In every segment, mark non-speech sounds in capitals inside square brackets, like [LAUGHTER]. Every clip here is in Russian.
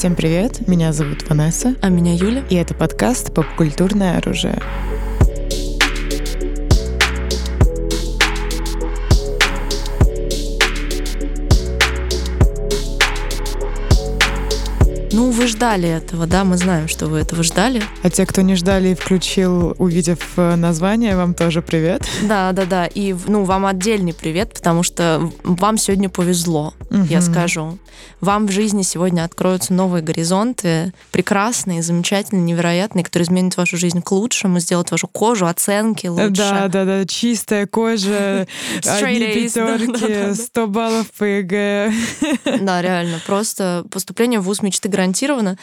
Всем привет, меня зовут Ванесса. А меня Юля. И это подкаст «Попкультурное оружие». Ну, вы ждали этого, да, мы знаем, что вы этого ждали. А те, кто не ждали и включил, увидев э, название, вам тоже привет. [LAUGHS] Да, да, да. И, ну, вам отдельный привет, потому что вам сегодня повезло, угу. я скажу. Вам в жизни сегодня откроются новые горизонты, прекрасные, замечательные, невероятные, которые изменят вашу жизнь к лучшему, сделают вашу кожу, оценки лучше. Да, да, да, чистая кожа, [LAUGHS] одни пятерки, 100 баллов по ЕГЭ. Да, реально, просто поступление в ВУЗ мечты гарантированно.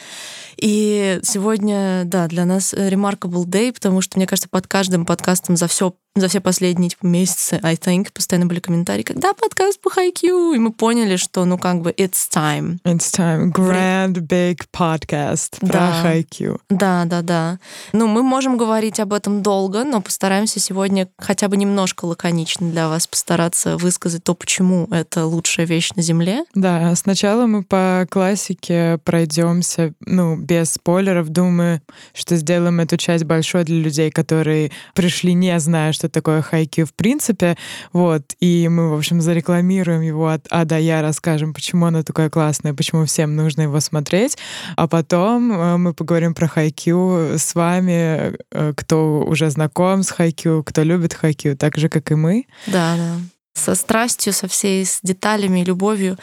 И сегодня, да, для нас remarkable day, потому что, мне кажется, под каждым подкастом за все за все последние типа, месяцы, I think, постоянно были комментарии, когда подкаст по хайкю, и мы поняли, что, ну, как бы, it's time. It's time. Grand big podcast про да. хайкю. Да, да, да. Ну, мы можем говорить об этом долго, но постараемся сегодня хотя бы немножко лаконично для вас постараться высказать то, почему это лучшая вещь на Земле. Да, сначала мы по классике пройдемся, ну, без спойлеров, думаю, что сделаем эту часть большой для людей, которые пришли не зная, что такое хайкю в принципе. Вот. И мы, в общем, зарекламируем его от А до Я, расскажем, почему оно такое классное, почему всем нужно его смотреть. А потом э, мы поговорим про хайкю с вами, э, кто уже знаком с хайкю, кто любит хайкю, так же, как и мы. Да, да. Со страстью, со всей, с деталями, любовью.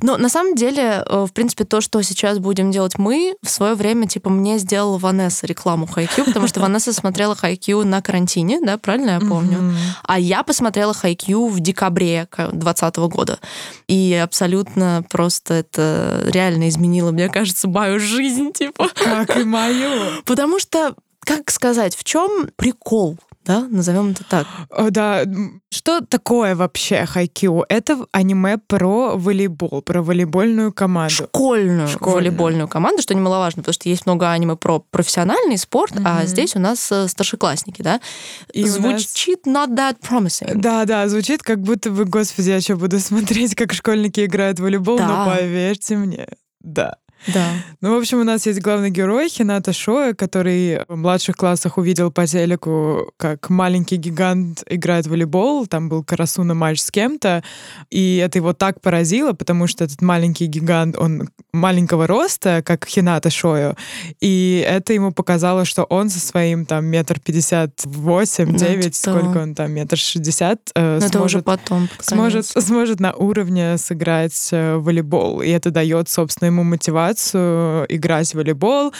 Но на самом деле, э, в принципе, то, что сейчас будем делать мы, в свое время, типа, мне сделала Ванесса рекламу Хайкью, потому что Ванесса смотрела Хайкью на карантине, да, правильно я помню? А я посмотрела Хайкью в декабре 2020 года. И абсолютно просто это реально изменило, мне кажется, мою жизнь, типа. Как и мою. Потому что как сказать, в чем прикол да, назовем это так. Да, что такое вообще хайкю? Это аниме про волейбол, про волейбольную команду. Школьную, Школьную. волейбольную команду, что немаловажно, потому что есть много аниме про профессиональный спорт, mm-hmm. а здесь у нас э, старшеклассники, да. И звучит нас... not that promising. Да, да, звучит как будто бы, господи, я что, буду [LAUGHS] смотреть, как школьники играют в волейбол, да. но поверьте мне, да. Да. Ну, в общем, у нас есть главный герой Хината Шоя, который в младших классах увидел по телеку, как маленький гигант играет в волейбол. Там был Карасуна матч с кем-то. И это его так поразило, потому что этот маленький гигант, он маленького роста, как Хината Шою. И это ему показало, что он со своим там метр пятьдесят восемь, ну, девять, сколько он там, метр шестьдесят, э, сможет, уже потом, сможет, сможет на уровне сыграть э, волейбол. И это дает, собственно, ему мотивацию мотивацию играть в волейбол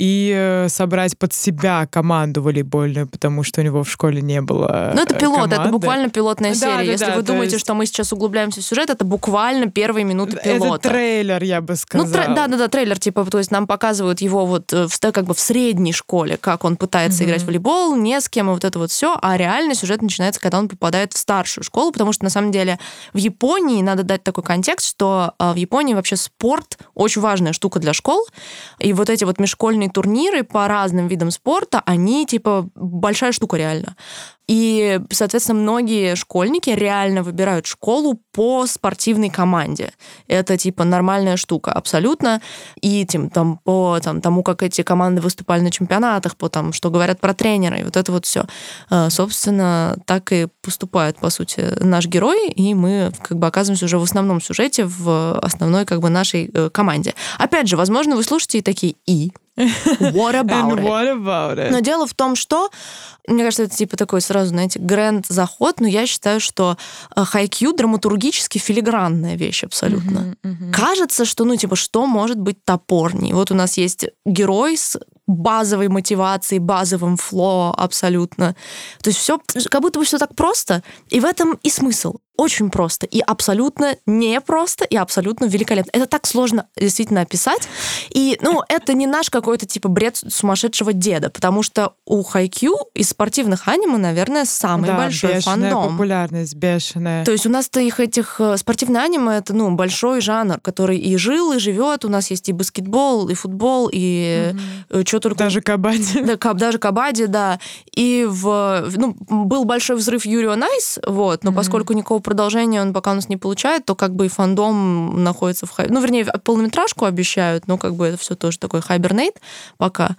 и э, собрать под себя команду волейбольную, потому что у него в школе не было Ну, это пилот, команды. это буквально пилотная серия. Да, Если да, вы думаете, есть... что мы сейчас углубляемся в сюжет, это буквально первые минуты пилота. Это трейлер, я бы сказала. Ну, тр... да, да, да, трейлер, типа, то есть нам показывают его вот э, в, как бы в средней школе, как он пытается mm-hmm. играть в волейбол, не с кем, и вот это вот все, а реальный сюжет начинается, когда он попадает в старшую школу, потому что, на самом деле, в Японии, надо дать такой контекст, что э, в Японии вообще спорт очень важная штука для школ, и вот эти вот межшкольные турниры по разным видам спорта, они типа большая штука реально. И, соответственно, многие школьники реально выбирают школу по спортивной команде. Это типа нормальная штука, абсолютно. И тем, там, по там, тому, как эти команды выступали на чемпионатах, по тому, что говорят про тренера, и вот это вот все. А, собственно, так и поступает, по сути, наш герой, и мы как бы оказываемся уже в основном сюжете, в основной как бы нашей э, команде. Опять же, возможно, вы слушаете и такие «и?» What [LAUGHS] about, And what about it? Но дело в том, что, мне кажется, это типа такой сразу, знаете, гранд заход, но я считаю, что хайкью драматургически филигранная вещь абсолютно. Uh-huh, uh-huh. Кажется, что, ну, типа, что может быть топорней? Вот у нас есть герой с базовой мотивацией, базовым фло абсолютно. То есть все как будто бы все так просто, и в этом и смысл очень просто и абсолютно непросто и абсолютно великолепно. Это так сложно действительно описать. И, ну, это не наш какой-то типа бред сумасшедшего деда, потому что у Хайкью из спортивных аниме, наверное, самый да, большой бешеная фандом. популярность, бешеная. То есть у нас-то их этих э, спортивные аниме это, ну, большой жанр, который и жил, и живет. У нас есть и баскетбол, и футбол, и угу. что только... Даже кабади. Да, каб, даже кабади, да. И в, ну, был большой взрыв Yuri on Ice, вот, но угу. поскольку никакого продолжение он пока у нас не получает, то как бы и фандом находится в... Ну, вернее, полнометражку обещают, но как бы это все тоже такой hibernate пока.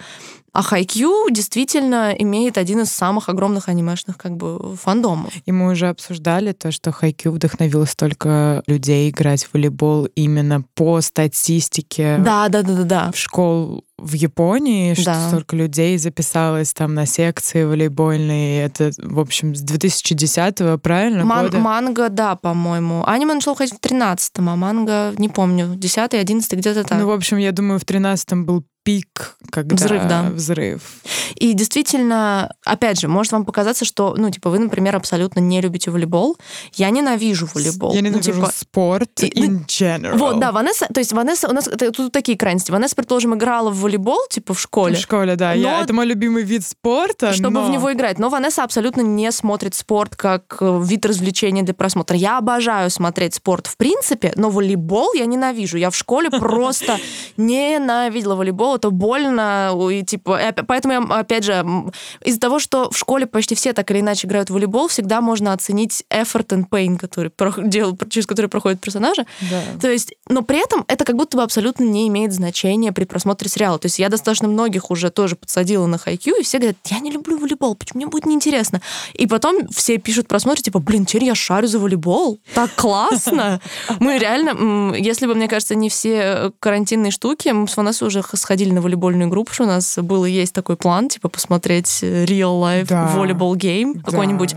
А Хайкью действительно имеет один из самых огромных анимешных как бы фандомов. И мы уже обсуждали то, что Хайкью вдохновило столько людей играть в волейбол именно по статистике. Да, да, да, да, да. В школ в Японии, что Да. столько людей записалось там на секции волейбольные. Это, в общем, с 2010-го, правильно, Ман- года? манга, да, по-моему. Аниме начал ходить в 13-м, а манга, не помню, 10-й, 11 где-то так. Ну, в общем, я думаю, в 13-м был пик, когда... Взрыв, да. Взрыв. И действительно, опять же, может вам показаться, что, ну, типа, вы, например, абсолютно не любите волейбол. Я ненавижу волейбол. Я Ну, ненавижу типа, спорт и- in general. Вот, да, Ванесса, то есть Ванесса, у нас тут такие крайности. Ванесса, предположим, играла в волейбол, типа, в школе, В школе, да. Я, Но- это мой любимый вид спорта, чтобы но... в него играть. Но Ванесса абсолютно не смотрит спорт как э, вид развлечения для просмотра. Я обожаю смотреть спорт в принципе, но волейбол я ненавижу. Я в школе [LAUGHS] просто ненавидела волейбол. Это больно. И, типа, и поэтому я, опять же, из-за того, что в школе почти все так или иначе играют в волейбол, всегда можно оценить effort and pain, который прох- дел- через который проходят персонажи. Да. То есть, но при этом это как будто бы абсолютно не имеет значения при просмотре сериала. То есть я достаточно многих уже тоже подсадила на хайкю, и все говорят, я не люблю волейбол, почему мне будет неинтересно. И потом все пишут просмотр, типа, блин, теперь я шарю за волейбол, так классно. [LAUGHS] Мы реально, если бы, мне кажется, не все э, карантинные штуки, мы с Ванессой уже х- сходили на волейбольную группу, что у нас был и есть такой план, типа, посмотреть э, real life Да. volleyball game, Да. какой-нибудь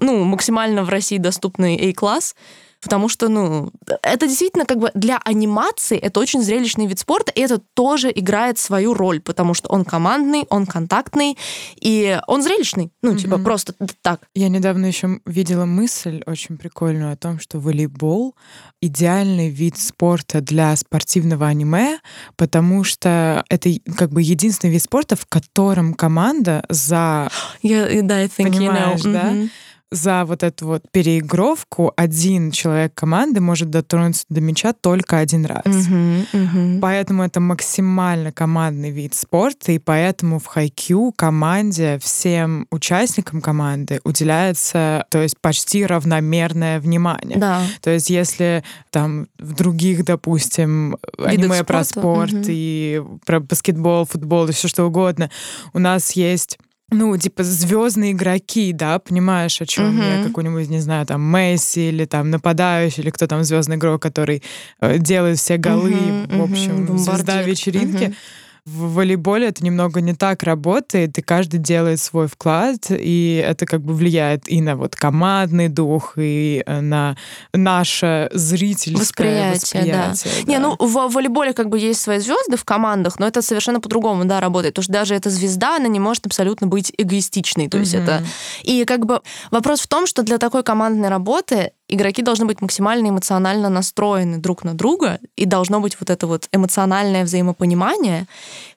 ну, максимально в России доступный A-класс, Потому что, ну, это действительно как бы для анимации это очень зрелищный вид спорта, и это тоже играет свою роль, потому что он командный, он контактный, и он зрелищный. Ну, типа, Мгм. просто так. Я недавно еще видела мысль очень прикольную о том, что волейбол идеальный вид спорта для спортивного аниме, потому что это как бы единственный вид спорта, в котором команда за [GASPS] и да, I think Понимаешь, you know. да? За вот эту вот переигровку один человек команды может дотронуться до мяча только один раз. Мгм. Поэтому это максимально командный вид спорта, и поэтому в хайкю команде, всем участникам команды уделяется, то есть почти равномерное внимание. Да. То есть если там в других, допустим, аниме про спорта, спорт мгм. и про баскетбол, футбол и все что угодно, у нас есть ну, типа, звездные игроки, да, понимаешь, о чем я, Мгм. какой-нибудь, не знаю, там, Месси или там нападающий, или кто там звездный игрок, который э, делает все голы, Мгм, в общем, мгм, звезда вечеринки. Мгм. В волейболе это немного не так работает, и каждый делает свой вклад, и это как бы влияет и на вот командный дух, и э, на наше зрительское Восприятие, да. восприятие. Не, ну в волейболе как бы есть свои звезды в командах, но это совершенно по-другому, да, работает. Потому что даже эта звезда, она не может абсолютно быть эгоистичной. То есть Мгм. это... И как бы вопрос в том, что для такой командной работы игроки должны быть максимально эмоционально настроены друг на друга, и должно быть вот это вот эмоциональное взаимопонимание,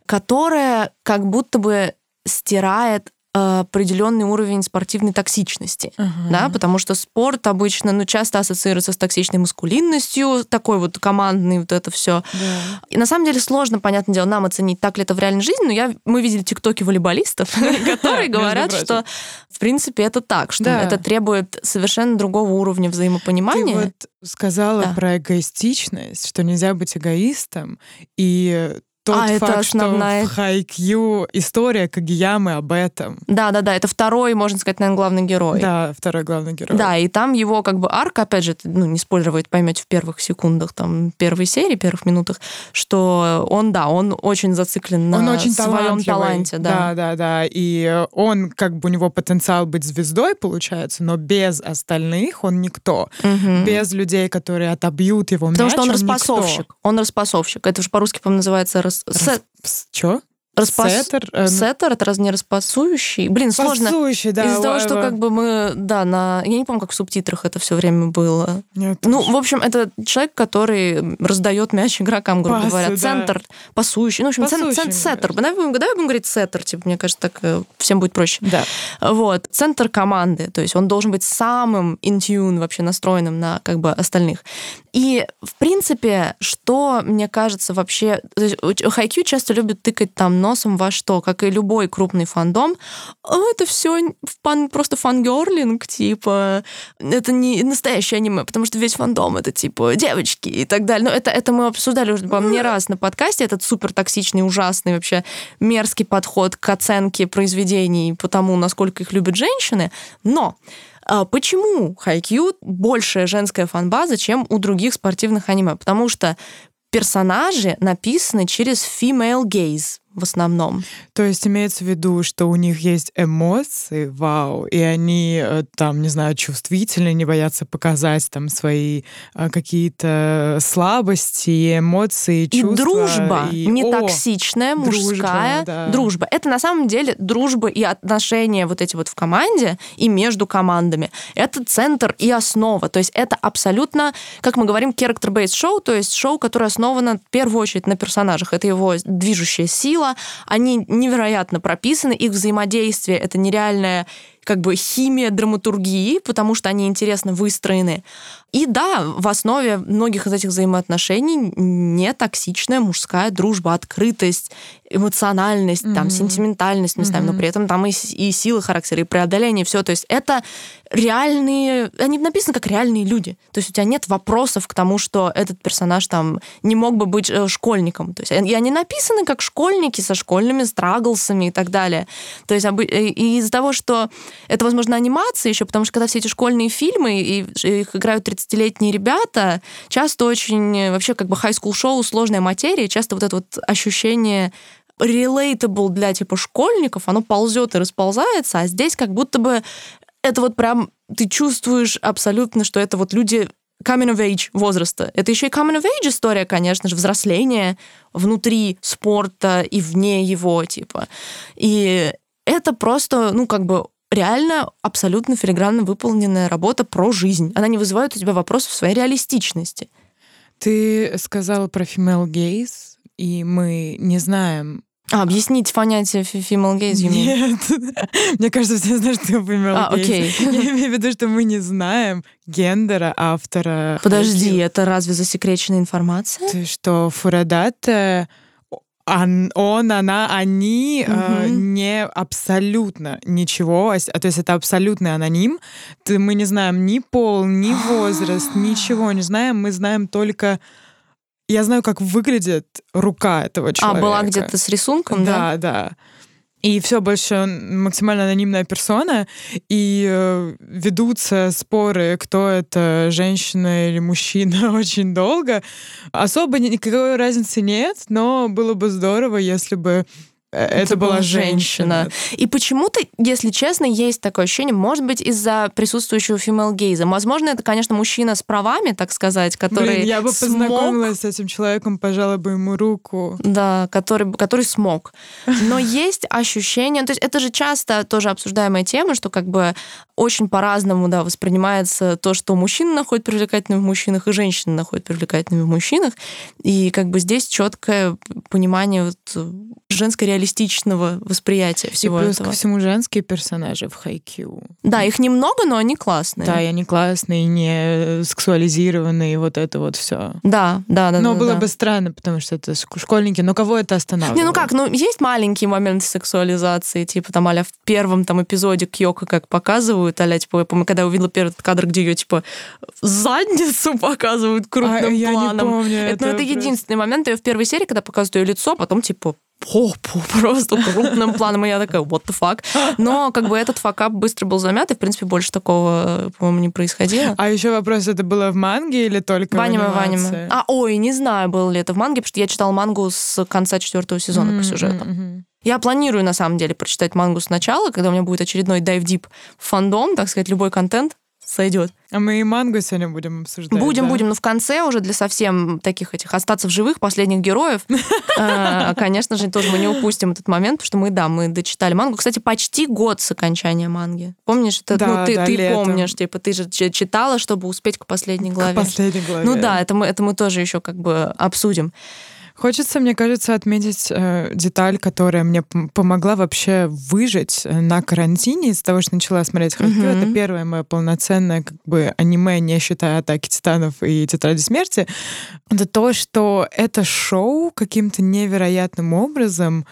которое как будто бы стирает определенный уровень спортивной токсичности Ага. да, потому что спорт обычно, ну, часто ассоциируется с токсичной маскулинностью, такой вот командный вот это все. Да. И на самом деле сложно, понятное дело, нам оценить, так ли это в реальной жизни, но я, мы видели тиктоки волейболистов, [LAUGHS] которые говорят, что в принципе это так, что это требует совершенно другого уровня Ты взаимопонимания. вот сказала про эгоистичность, что нельзя быть эгоистом, и тот А, это факт, основная- что в Хайкью история Кагиямы об этом. Да, да, да, это второй, можно сказать, наверное, главный герой. Да, второй главный герой. Да, и там его как бы арка, опять же, это, ну, не спойлеровать, поймете в первых секундах там первой серии, первых минутах, что он, да, он очень зациклен на он очень своем таланте, да. да, да, да. И он, как бы у него потенциал быть звездой, получается, но без остальных он никто. Мгм. Без людей, которые отобьют его Потому мяч, что он никто. распасовщик. Он распасовщик. Это же по-русски, по-моему, называется рас... се- Чё? Распас... Сеттер? Э, Сеттер, это раз не распасующий. Блин, сложно. Пасующий, да. Из-за того, что как бы мы, да, на... Я не помню, как в субтитрах это все время было. Нет, Ну, в общем, это человек, который раздает мяч игрокам, грубо Пасы, говоря. да. Центр, пасующий. Ну, в общем, цен- Пасующий, цен- мне сеттер. Давай будем, давай будем говорить сеттер, типа, мне кажется, так э, всем будет проще. Да. Вот. Центр команды. То есть он должен быть самым tune вообще настроенным на как бы остальных. И, в принципе, что, мне кажется, вообще... Хайкью часто любят тыкать там носом во что, как и любой крупный фандом. «А, это все фан, просто фангерлинг, типа... Это не настоящее аниме, потому что весь фандом это, типа, девочки и так далее. Но это, это мы обсуждали уже, по не раз на подкасте, этот супер токсичный, ужасный, вообще мерзкий подход к оценке произведений по тому, насколько их любят женщины. Но а почему Хайкью большая женская фанбаза, чем у других спортивных аниме? Потому что персонажи написаны через female gaze в основном. То есть имеется в виду, что у них есть эмоции, вау, и они э, там, не знаю, чувствительны, не боятся показать там свои э, какие-то слабости, эмоции, чувства. И дружба, и... не О, токсичная, мужская дружба, да. дружба. Это на самом деле дружба и отношения вот эти вот в команде и между командами. Это центр и основа. То есть это абсолютно, как мы говорим, character-based шоу, то есть шоу, которое основано в первую очередь на персонажах. Это его движущая сила, дела, они невероятно прописаны, их взаимодействие — это нереальная как бы химия драматургии, потому что они интересно выстроены. И да, в основе многих из этих взаимоотношений не токсичная мужская дружба, открытость, эмоциональность, mm-hmm. там, сентиментальность местами, mm-hmm. но при этом там и, и силы характера, и преодоление, все. То есть это реальные... Они написаны как реальные люди. То есть у тебя нет вопросов к тому, что этот персонаж там не мог бы быть э, школьником. То есть и они написаны как школьники со школьными страглсами и так далее. То есть и из-за того, что это, возможно, анимация еще, потому что когда все эти школьные фильмы, и их играют 30-летние ребята, часто очень э, вообще как бы хай-скул-шоу сложная материя, часто вот это вот ощущение relatable для типа школьников, оно ползет и расползается, а здесь как будто бы это вот прям ты чувствуешь абсолютно, что это вот люди coming of age возраста. Это еще и coming of age история, конечно же, взросление внутри спорта и вне его, типа. И это просто, ну, как бы реально абсолютно филигранно выполненная работа про жизнь. Она не вызывает у тебя вопросов своей реалистичности. Ты сказала про female gaze, и мы не знаем, а, объяснить понятие female gaze, you Нет. [LAUGHS] Мне кажется, все знают, что female а, gaze. Окей. [LAUGHS] Я имею в виду, что мы не знаем гендера автора. Подожди, это разве засекреченная информация? Ты что, Фурадата он, он, она, они угу. э, не абсолютно ничего, а, то есть это абсолютный аноним. Ты, мы не знаем ни пол, ни возраст, [GASPS] ничего не знаем. Мы знаем только я знаю, как выглядит рука этого человека. А, была где-то с рисунком, да? Да, да и все больше максимально анонимная персона, и э, ведутся споры, кто это, женщина или мужчина, [LAUGHS] очень долго. Особо никакой разницы нет, но было бы здорово, если бы это, это была женщина. женщина. И почему-то, если честно, есть такое ощущение, может быть, из-за присутствующего female гейза. Возможно, это, конечно, мужчина с правами, так сказать, который Блин, я бы смог... познакомилась с этим человеком, пожала бы ему руку. Да, который, который смог. Но есть ощущение, то есть это же часто тоже обсуждаемая тема, что как бы очень по-разному да, воспринимается то, что мужчина находит привлекательным в мужчинах, и женщина находит привлекательными в мужчинах. И как бы здесь четкое понимание вот женской реалистичного восприятия всего и плюс этого. ко всему женские персонажи в Хайкью. Да, их немного, но они классные. Да, и они классные, не сексуализированные, и вот это вот все. Да, да, да. Но да, было да. бы странно, потому что это школьники. Но кого это останавливает? Не, ну как, ну есть маленькие моменты сексуализации, типа там аля в первом там эпизоде Кьёка как показывают, аля, типа, я помню, когда я увидела первый кадр, где ее, типа, задницу [LAUGHS] показывают крупным а, я планом. Не помню это, ну, это единственный момент ее в первой серии, когда показывают ее лицо, потом, типа, попу просто крупным [LAUGHS] планом, и я такая, what the fuck. Но как бы этот факап быстро был замят, и, в принципе, больше такого, по-моему, не происходило. А еще вопрос, это было в манге или только в анимации? Ванима. А, ой, не знаю, было ли это в манге, потому что я читала мангу с конца четвертого сезона mm-hmm, по сюжету. Mm-hmm. Я планирую, на самом деле, прочитать мангу сначала, когда у меня будет очередной дайв-дип фандом, так сказать, любой контент сойдет. А мы и мангу сегодня будем обсуждать. Будем, да? будем. Но в конце уже для совсем таких этих остаться в живых последних героев, а, [LAUGHS] конечно же, тоже мы не упустим этот момент, потому что мы, да, мы дочитали мангу. Кстати, почти год с окончания манги. Помнишь, это, ну, ты, ты помнишь, типа, ты же читала, чтобы успеть к последней главе. К последней главе. Ну да, это мы, это мы тоже еще как бы обсудим. Хочется, мне кажется, отметить э, деталь, которая мне помогла вообще выжить э, на карантине из-за того, что начала смотреть Хакю. Mm-hmm. Это первое мое полноценное как бы аниме, не считая Атаки Титанов и Тетради Смерти. Это то, что это шоу каким-то невероятным образом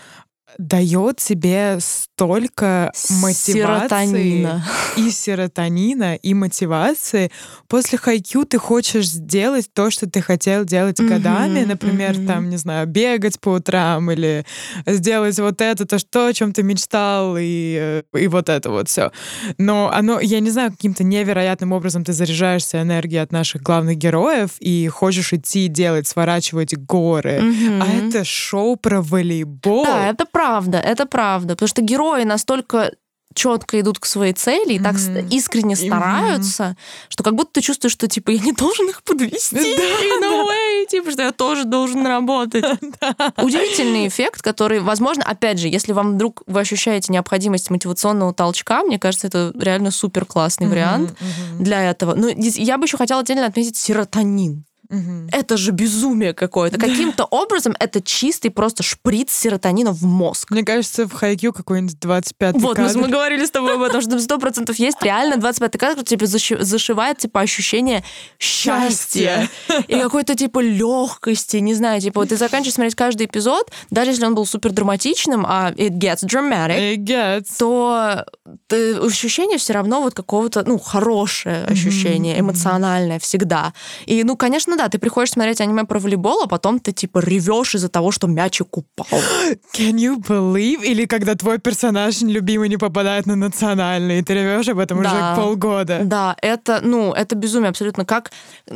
дает тебе столько мотивации серотонина. и серотонина, и мотивации. После хайкю ты хочешь сделать то, что ты хотел делать mm-hmm, годами, например, mm-hmm. там, не знаю, бегать по утрам или сделать вот это, то, что, о чем ты мечтал, и, и вот это вот все. Но оно, я не знаю, каким-то невероятным образом ты заряжаешься энергией от наших главных героев и хочешь идти делать, сворачивать горы. Mm-hmm. А это шоу про волейбол. Да, это правда правда, это правда. Потому что герои настолько четко идут к своей цели и так mm-hmm. искренне стараются, mm-hmm. что как будто ты чувствуешь, что типа я не должен их подвести. Да, no way, [LAUGHS] типа, что я тоже должен работать. [LAUGHS] Удивительный эффект, который, возможно, опять же, если вам вдруг вы ощущаете необходимость мотивационного толчка, мне кажется, это реально супер классный вариант для этого. Но я бы еще хотела отдельно отметить серотонин. Угу. Это же безумие какое-то. Каким-то образом это чистый просто шприц серотонина в мозг. Мне кажется, в Хайкю какой-нибудь 25 Вот, кадр. мы, говорили с тобой об этом, что сто процентов есть реально 25 кадр, тебе зашивает типа ощущение счастья и какой-то типа легкости, не знаю, типа вот ты заканчиваешь смотреть каждый эпизод, даже если он был супер драматичным, а it gets dramatic, it gets. то ты, ощущение все равно вот какого-то, ну, хорошее ощущение, эмоциональное всегда. И, ну, конечно, да, да, ты приходишь смотреть аниме про волейбол, а потом ты типа ревешь из-за того, что мячик упал. [GASPS] Can you believe? Или когда твой персонаж любимый не попадает на национальный, и ты ревешь об этом да. уже полгода. Да, это, ну, это безумие абсолютно. Как,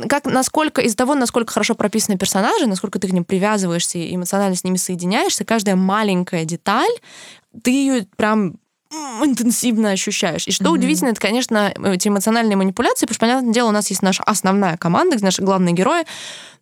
как насколько, из-за того, насколько хорошо прописаны персонажи, насколько ты к ним привязываешься и эмоционально с ними соединяешься, каждая маленькая деталь, ты ее прям интенсивно ощущаешь. И что mm-hmm. удивительно, это, конечно, эти эмоциональные манипуляции, потому что, понятное дело, у нас есть наша основная команда, наши главные герои,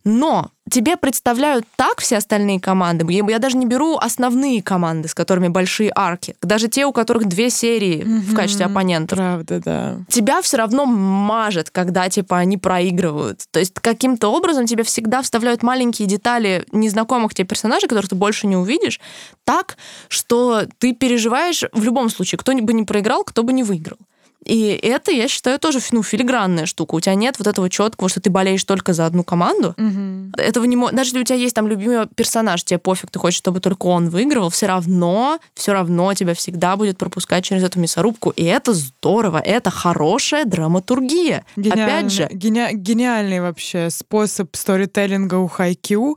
но тебе представляют так все остальные команды. Я даже не беру основные команды, с которыми большие арки. Даже те, у которых две серии mm-hmm. в качестве оппонентов. Правда, да. Тебя все равно мажет, когда типа они проигрывают. То есть каким-то образом тебе всегда вставляют маленькие детали незнакомых тебе персонажей, которых ты больше не увидишь, так, что ты переживаешь в любом случае, кто бы не проиграл, кто бы не выиграл. И это, я считаю, тоже ну, филигранная штука. У тебя нет вот этого четкого, что ты болеешь только за одну команду. Угу. Этого не может. Даже если у тебя есть там любимый персонаж, тебе пофиг, ты хочешь, чтобы только он выигрывал, все равно, все равно тебя всегда будет пропускать через эту мясорубку. И это здорово, это хорошая драматургия. Гениально, Опять же. Гени, гениальный вообще способ сторителлинга у Хайкю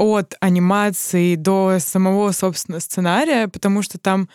от анимации до самого, собственно, сценария, потому что там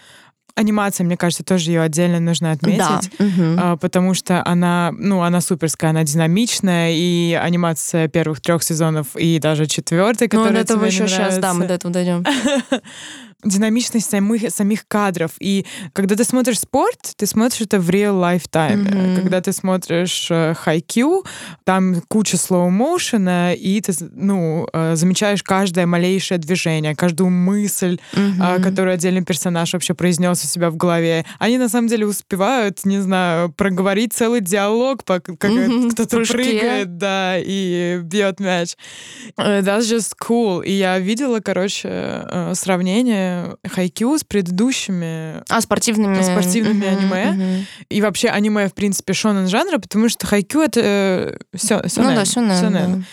Анимация, мне кажется, тоже ее отдельно нужно отметить, да. угу. потому что она, ну, она суперская, она динамичная, и анимация первых трех сезонов и даже четвертой, которая ну, до этого еще сейчас, да, мы до этого дойдем. [LAUGHS] динамичность самих, самих кадров. И когда ты смотришь спорт, ты смотришь это в real life time. Mm-hmm. Когда ты смотришь э, Haikyuu, там куча слоу-моушена, и ты, ну, э, замечаешь каждое малейшее движение, каждую мысль, mm-hmm. которую отдельный персонаж вообще произнес у себя в голове. Они на самом деле успевают, не знаю, проговорить целый диалог, как mm-hmm. кто-то прыгает, да, и бьет мяч. That's just cool. И я видела, короче, сравнение Хайкю с предыдущими а, спортивными, спортивными uh-huh, аниме. Uh-huh. И вообще аниме, в принципе, шонен жанра, потому что Хайкю — это э, сё, сёнэн. Ну да, сёнэн. сёнэн. Да.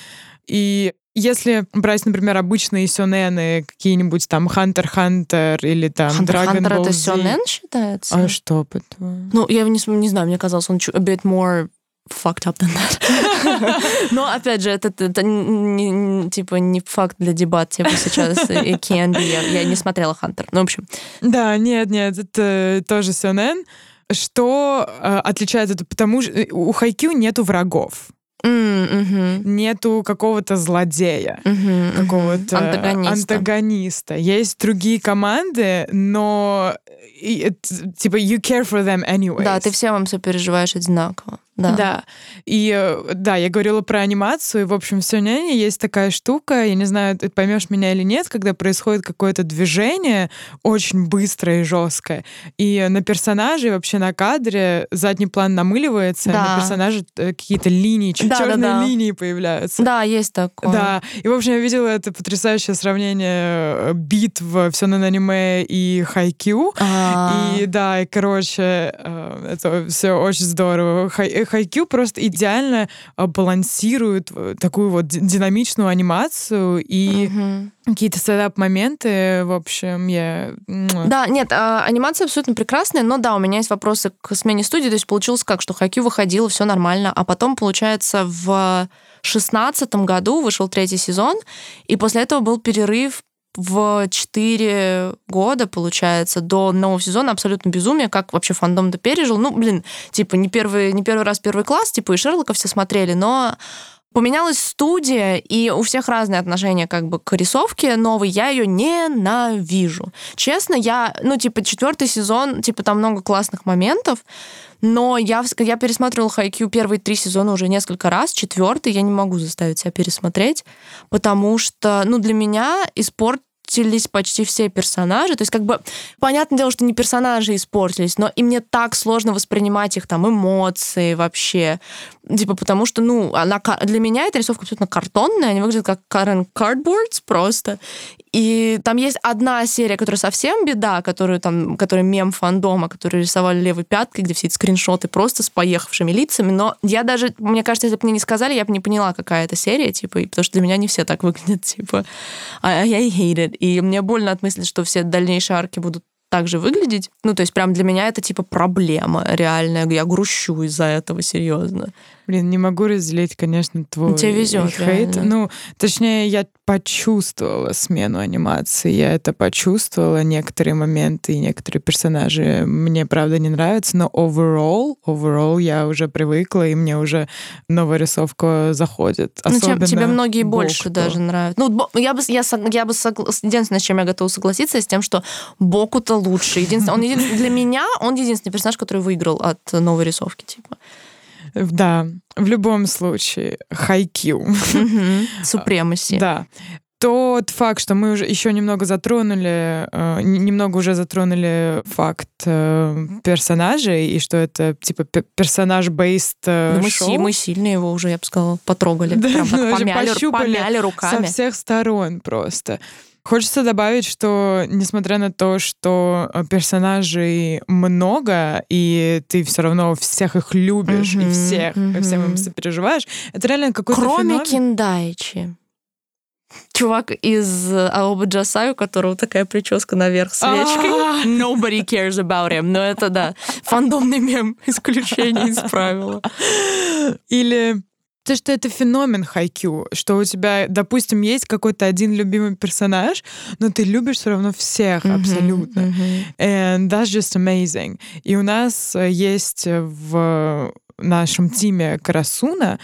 И если брать, например, обычные сёнэны, какие-нибудь там Хантер Хантер или там Dragon Ball это сёнэн считается? А что, по-твоему? Ну, я не, не знаю, мне казалось, он a bit more fucked up [LAUGHS] than that. Но, опять же, это, это не, не, типа не факт для дебат, типа сейчас и can be. Я, я не смотрела Хантер. Ну, в общем. Да, нет, нет, это тоже Сёнэн. Что э, отличает это? Потому что у Хайкю нету врагов. Mm-hmm. Нету какого-то злодея, mm-hmm. какого-то антагониста. антагониста. Есть другие команды, но типа you care for them anyway. Да, ты всем им сопереживаешь одинаково. Да. Да. И э, да, я говорила про анимацию. И, в общем, все няне есть такая штука. Я не знаю, ты поймешь меня или нет, когда происходит какое-то движение очень быстрое и жесткое. И на персонаже, вообще на кадре задний план намыливается, да. на персонаже э, какие-то линии, да, черные да, да. линии появляются. Да, есть такое. Да. И, в общем, я видела это потрясающее сравнение э, битв все на аниме и хайкю. А-а-а. И да, и, короче, это все очень здорово. Хай Хайкю просто идеально а, балансирует э, такую вот динамичную анимацию и угу. какие-то стендап-моменты, в общем, я... Да, нет, а, анимация абсолютно прекрасная, но да, у меня есть вопросы к смене студии, то есть получилось как, что Хайкю выходило, все нормально, а потом, получается, в шестнадцатом году вышел третий сезон, и после этого был перерыв в 4 года, получается, до нового сезона абсолютно безумие, как вообще фандом-то пережил. Ну, блин, типа, не первый, не первый раз первый класс, типа, и Шерлока все смотрели, но поменялась студия, и у всех разные отношения как бы к рисовке новой, я ее ненавижу. Честно, я, ну, типа, четвертый сезон, типа, там много классных моментов, но я, я пересматривала Хайкю первые три сезона уже несколько раз, четвертый я не могу заставить себя пересмотреть, потому что, ну, для меня испорт испортились почти все персонажи. То есть, как бы, понятное дело, что не персонажи испортились, но и мне так сложно воспринимать их там эмоции вообще. Типа, потому что, ну, она, для меня эта рисовка абсолютно картонная, они выглядят как Karen Cardboards просто. И там есть одна серия, которая совсем беда, которую там, который мем фандома, который рисовали левой пяткой, где все эти скриншоты просто с поехавшими лицами. Но я даже, мне кажется, если бы мне не сказали, я бы не поняла, какая это серия, типа, потому что для меня не все так выглядят, типа. I, I hate it. И мне больно от мысли, что все дальнейшие арки будут так же выглядеть. Ну, то есть прям для меня это типа проблема реальная. Я грущу из-за этого, серьезно. Блин, не могу разделить, конечно, твой Тебе везет, хейт. Реально. Ну, точнее, я почувствовала смену анимации. Я это почувствовала. Некоторые моменты и некоторые персонажи мне, правда, не нравятся, но overall, overall я уже привыкла, и мне уже новая рисовка заходит. Ну, Особенно тебе многие Бокуто. больше даже нравятся. Ну, я бы, я, я бы согла... единственное, с чем я готова согласиться, с тем, что Бокута лучше. Единственное, он един... для меня он единственный персонаж, который выиграл от новой рисовки, типа. Да, в любом случае, хайкил. Супремаси. Да тот факт, что мы уже еще немного затронули, э, немного уже затронули факт э, персонажей, и что это типа персонаж-бейст э, мы, шоу. мы сильно его уже, я бы сказала, потрогали. Да, Прям [LAUGHS] так помяли, помяли руками. Со всех сторон просто. Хочется добавить, что несмотря на то, что э, персонажей много, и ты все равно всех их любишь, mm-hmm, и всех, mm-hmm. и всем им сопереживаешь, это реально какой-то Кроме феномен. Киндайчи. Чувак из Аоба Джасай, у которого такая прическа наверх с свечкой. А. [LAUGHS] Nobody cares about him. Но это, да, фандомный мем, [LAUGHS] исключение из правила. Или то, что это феномен хайкю, что у тебя, допустим, есть какой-то один любимый персонаж, но ты любишь все равно всех mm-hmm, абсолютно. Mm-hmm. And that's just amazing. И у нас э, есть в нашем тиме Карасуна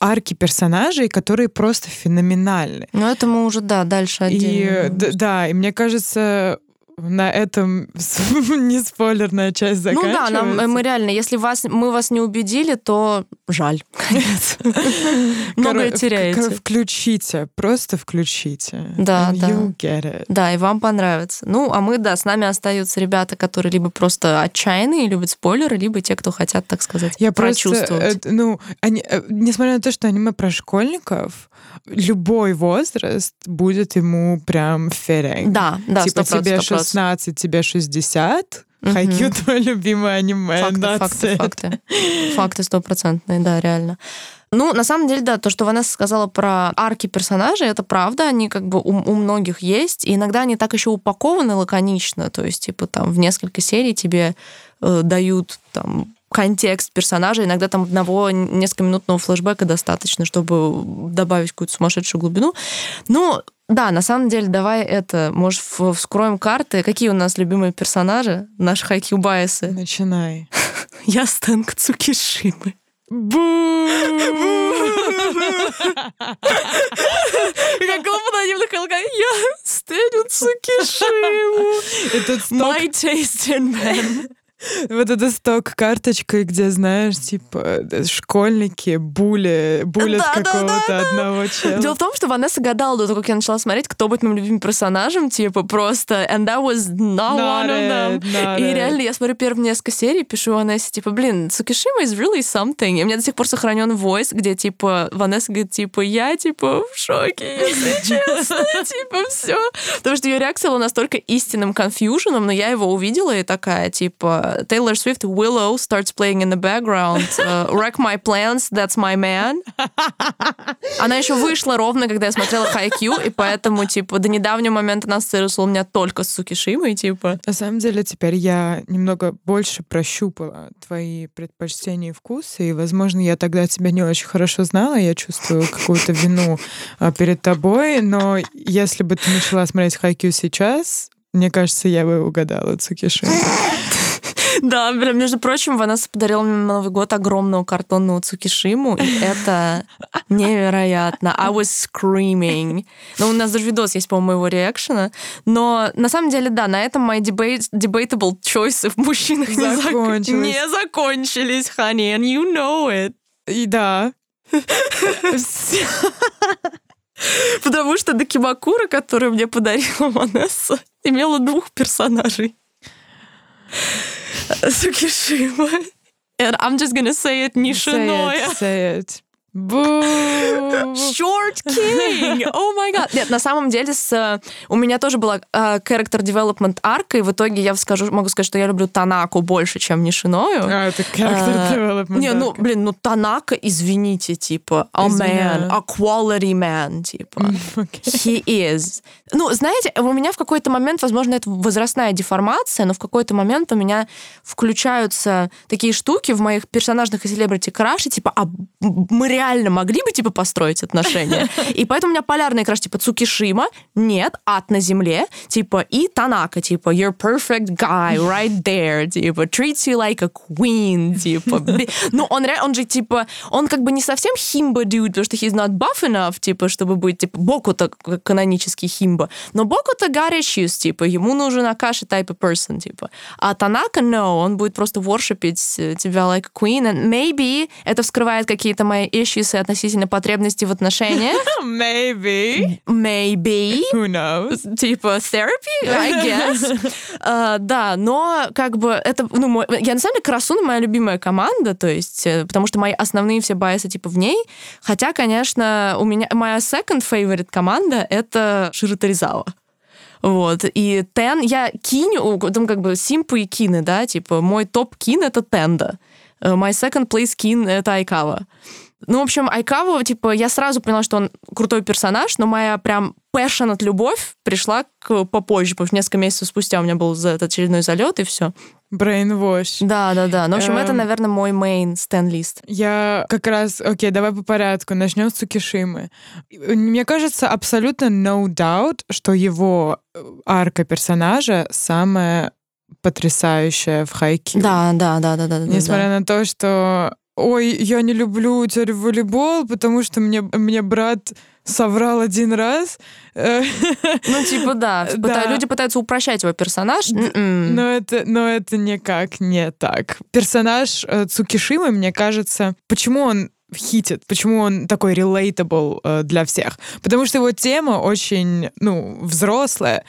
арки персонажей, которые просто феноменальны. Ну, это мы уже, да, дальше отдельно. И, да, и мне кажется, на этом [LAUGHS] не спойлерная часть заканчивается. Ну да, нам, мы реально, если вас, мы вас не убедили, то жаль. [LAUGHS] [LAUGHS] Многое теряете. Включите, просто включите. Да, да. You get it. Да, и вам понравится. Ну, а мы, да, с нами остаются ребята, которые либо просто отчаянные, любят спойлеры, либо те, кто хотят, так сказать, Я прочувствовать. Просто, ну, они, э, несмотря на то, что аниме про школьников, любой возраст будет ему прям fitting. Да, да, Типа 100%, тебе 16, тебе 60, Угу. Хайкю твое любимое аниме. Факты, факты, факты. [LAUGHS] Факты стопроцентные, да, реально. Ну, на самом деле, да, то, что Ванесса сказала про арки персонажей, это правда, они как бы у, у многих есть, и иногда они так еще упакованы лаконично, то есть, типа, там, в несколько серий тебе э, дают там контекст персонажа. Иногда там одного несколько минутного флешбека достаточно, чтобы добавить какую-то сумасшедшую глубину. Но да, на самом деле, давай это, может, вскроем карты. Какие у нас любимые персонажи? Наши хайкью байсы. Начинай. [LAUGHS] Я Стэнк Цукишимы. Бу! Как глупо наивно Я Стэню Цукишиму. My taste in men Вот это сток-карточка, где, знаешь, типа, школьники були, булят Да, какого-то да, да. одного чела. Дело в том, что Ванесса гадала до того, как я начала смотреть, кто будет моим любимым персонажем, типа просто, and that was not, Not one of them. it, И it. реально, я смотрю первые несколько серий, пишу Ванессе, типа, блин, Цукишима is really something. И у меня до сих пор сохранен voice, где, типа, Ванесса говорит, типа, я, типа, в шоке, если [LAUGHS] честно, типа, все. Потому что ее реакция была настолько истинным конфьюженом, но я его увидела и такая, типа, Taylor Swift Willow starts playing in the background, [LAUGHS] uh, wreck my plans, that's my man. Она еще вышла ровно, когда я смотрела Хайкью, и поэтому, типа, до недавнего момента она у меня только с Цукишимой, типа. На самом деле, теперь я немного больше прощупала твои предпочтения и вкусы, и, возможно, я тогда тебя не очень хорошо знала, я чувствую какую-то вину а, перед тобой, но если бы ты начала смотреть Хайкю сейчас, мне кажется, я бы угадала Цукишиму. [LAUGHS] Да, между прочим, Ванесса подарила мне на Новый год огромную картонную Цукишиму, и это [LAUGHS] невероятно. I was screaming. Ну, у нас даже видос есть, по-моему, моего реакшена. Но на самом деле, да, на этом мои debate, debatable choices в мужчинах не, зак- Закончились. не закончились, honey, and you know it. И да, [LAUGHS] Потому что Дакимакура, которую мне подарила Ванесса, имела двух персонажей. Сукишима. And I'm just gonna say it, say Нишиноя. it, say it. Бу! Short King! О май гад! Нет, на самом деле с, э, у меня тоже была э, character development арка, и в итоге я скажу, могу сказать, что я люблю Танаку больше, чем Нишиною. А, это character А, development. Не, ну, блин, ну Танака, извините, типа, a man, a quality man, типа. [LAUGHS] He is. Ну, знаете, у меня в какой-то момент, возможно, это возрастная деформация, но в какой-то момент у меня включаются такие штуки в моих персонажных и селебрити краше, типа, а мы реально могли бы, типа, построить отношения? [LAUGHS] И поэтому у меня полярный краш, типа, Цукишима, нет, ад на земле, типа, и Танака, типа, you're perfect guy right there, типа, treats you like a queen, типа. [LAUGHS] Ну, он реально, он же, типа, он как бы не совсем химба dude, потому что he's not buff enough, типа, чтобы быть, типа, Боку-то канонический химба, но Боку-то issues, типа, ему нужен Акаши type of person, типа. А Танака, no, он будет просто воршипить э, тебя like a queen, and maybe это вскрывает какие-то мои issues относительно потребностей в отношениях. [LAUGHS] Maybe. Maybe. Who knows? Типа therapy, I guess. [LAUGHS] А, да, но как бы это, ну, мой- я на самом деле Красуна моя любимая команда, то есть, э, потому что мои основные все байсы типа в ней. Хотя, конечно, у меня моя second favorite команда это Широторизава. Вот. И Тен, я Киню, там как бы Симпу и Кины, да, типа мой топ Кин это Тенда. Э, My second place Кин это Айкава. Ну, в общем, Айкаву, типа, я сразу поняла, что он крутой персонаж, но моя прям passionate любовь пришла к попозже, потому что несколько месяцев спустя у меня был за этот очередной залет, и все. Brainwash. Да, да, да. Ну, в общем, это, Эм. наверное, мой main стен-лист. Я как раз... Окей, давай по порядку. Начнем с Цукишимы. Мне кажется, абсолютно no doubt, что его э, арка персонажа самая потрясающая в Хайкю. Да, да, да, да, да. да, Несмотря да. на то, что ой, я не люблю теперь волейбол, потому что мне, мне брат соврал один раз. Ну, типа, да. [LAUGHS] Да. Люди пытаются упрощать его персонаж. М-м. Но это, но это никак не так. Персонаж э, Цукишимы, мне кажется, почему он хитит, почему он такой relatable э, для всех? Потому что его тема очень, ну, взрослая,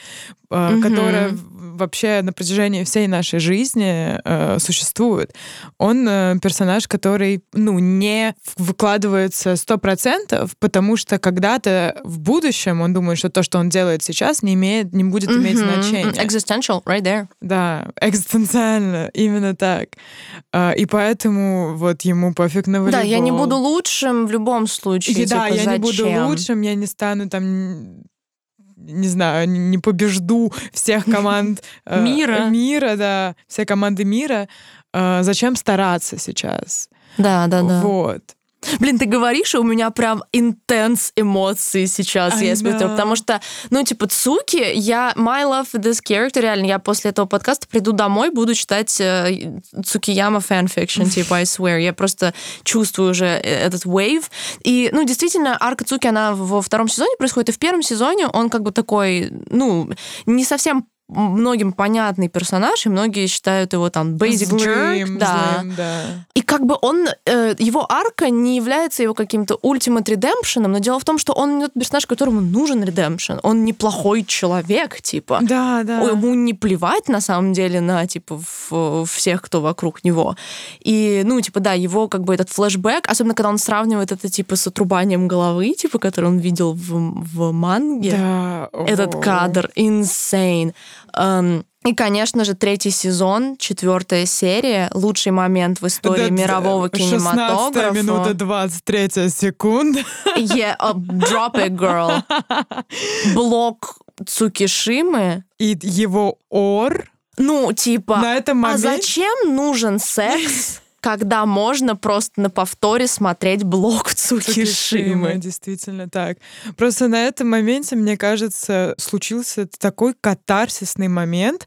э, Мгм. которая в- вообще на протяжении всей нашей жизни э, существует. Он э, персонаж, который, ну, не выкладывается сто процентов, потому что когда-то в будущем он думает, что то, что он делает сейчас, не имеет, не будет иметь Мгм. значения. Existential, right there. Да, экзистенциально, именно так. А, И поэтому вот ему пофиг на волейбол. Да, я не буду лучшим в любом случае. И да, типа, я не буду зачем? лучшим, я не стану там не знаю, не- побежду всех команд [LAUGHS] э, Мира. мира, да, все команды мира. А, Зачем стараться сейчас? Да, да, да. Вот. Блин, ты говоришь, и у меня прям интенс эмоций сейчас I я know. потому что, ну, типа, Цуки, я, my love for this character, реально, я после этого подкаста приду домой, буду читать э, Цукияма fanfiction, [LAUGHS] типа, I swear, я просто чувствую уже э, этот wave, и, ну, действительно, арка Цуки, она во втором сезоне происходит, и в первом сезоне он как бы такой, ну, не совсем многим понятный персонаж, и многие считают его там basic Злым, jerk, да. злым, да. И как бы он, э, его арка не является его каким-то ultimate redemption, но дело в том, что он не тот персонаж, которому нужен redemption. Он неплохой человек, типа. Да, да. Ему не плевать, на самом деле, на, типа, в- всех, кто вокруг него. И, ну, типа, да, его, как бы, этот флешбэк, особенно когда он сравнивает это, типа, с отрубанием головы, типа, который он видел в, в манге. Да, Этот кадр insane. Эм, и, конечно же, третий сезон, четвертая серия, лучший момент в истории Да, мирового 16 кинематографа. минута 23 секунда. Yeah, uh, drop it, girl. [LAUGHS] Блок Цукишимы. И его ор Ну, типа, на этом а моменте... зачем нужен секс, когда можно просто на повторе смотреть блок [LAUGHS] Цукишимы? действительно так. Просто на этом моменте, мне кажется, случился такой катарсисный момент.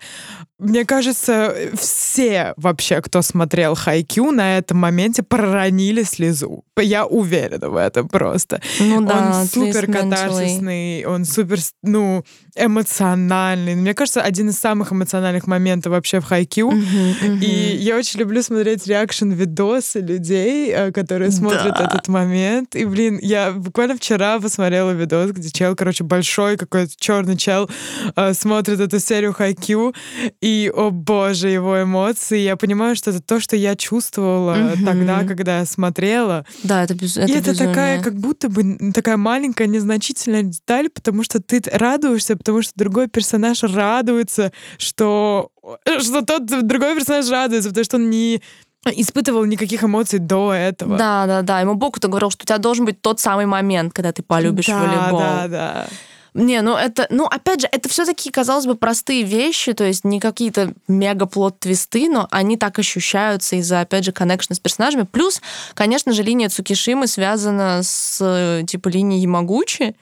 Мне кажется, все вообще, кто смотрел Хайкю, на этом моменте проронили слезу. Я уверена в этом просто. Ну да, он супер катарсисный, он супер, ну, эмоциональный. Мне кажется, один из самых эмоциональных моментов вообще в Хайкю. Мгм, мгм. И я очень люблю смотреть реакшн-видосы людей, э, которые смотрят Да. этот момент. И, блин, я буквально вчера посмотрела видос, где чел, короче, большой какой-то черный чел э, смотрит эту серию Хайкю, и, о боже, его эмоции. Я понимаю, что это то, что я чувствовала Мгм. тогда, когда я смотрела. Да, это, без, и это это такая, безумие. как будто бы такая маленькая, незначительная деталь, потому что ты радуешься, потому что другой персонаж радуется, что, что тот другой персонаж радуется, потому что он не испытывал никаких эмоций до этого. Да, да, да. Ему Боку-то говорил, что у тебя должен быть тот самый момент, когда ты полюбишь да, волейбол. Да, да. Не, ну это, ну опять же, это все-таки, казалось бы, простые вещи, то есть не какие-то мега плод твисты, но они так ощущаются из-за, опять же, коннекшна с персонажами. Плюс, конечно же, линия Цукишимы связана с, э, типа, линией Ямагучи,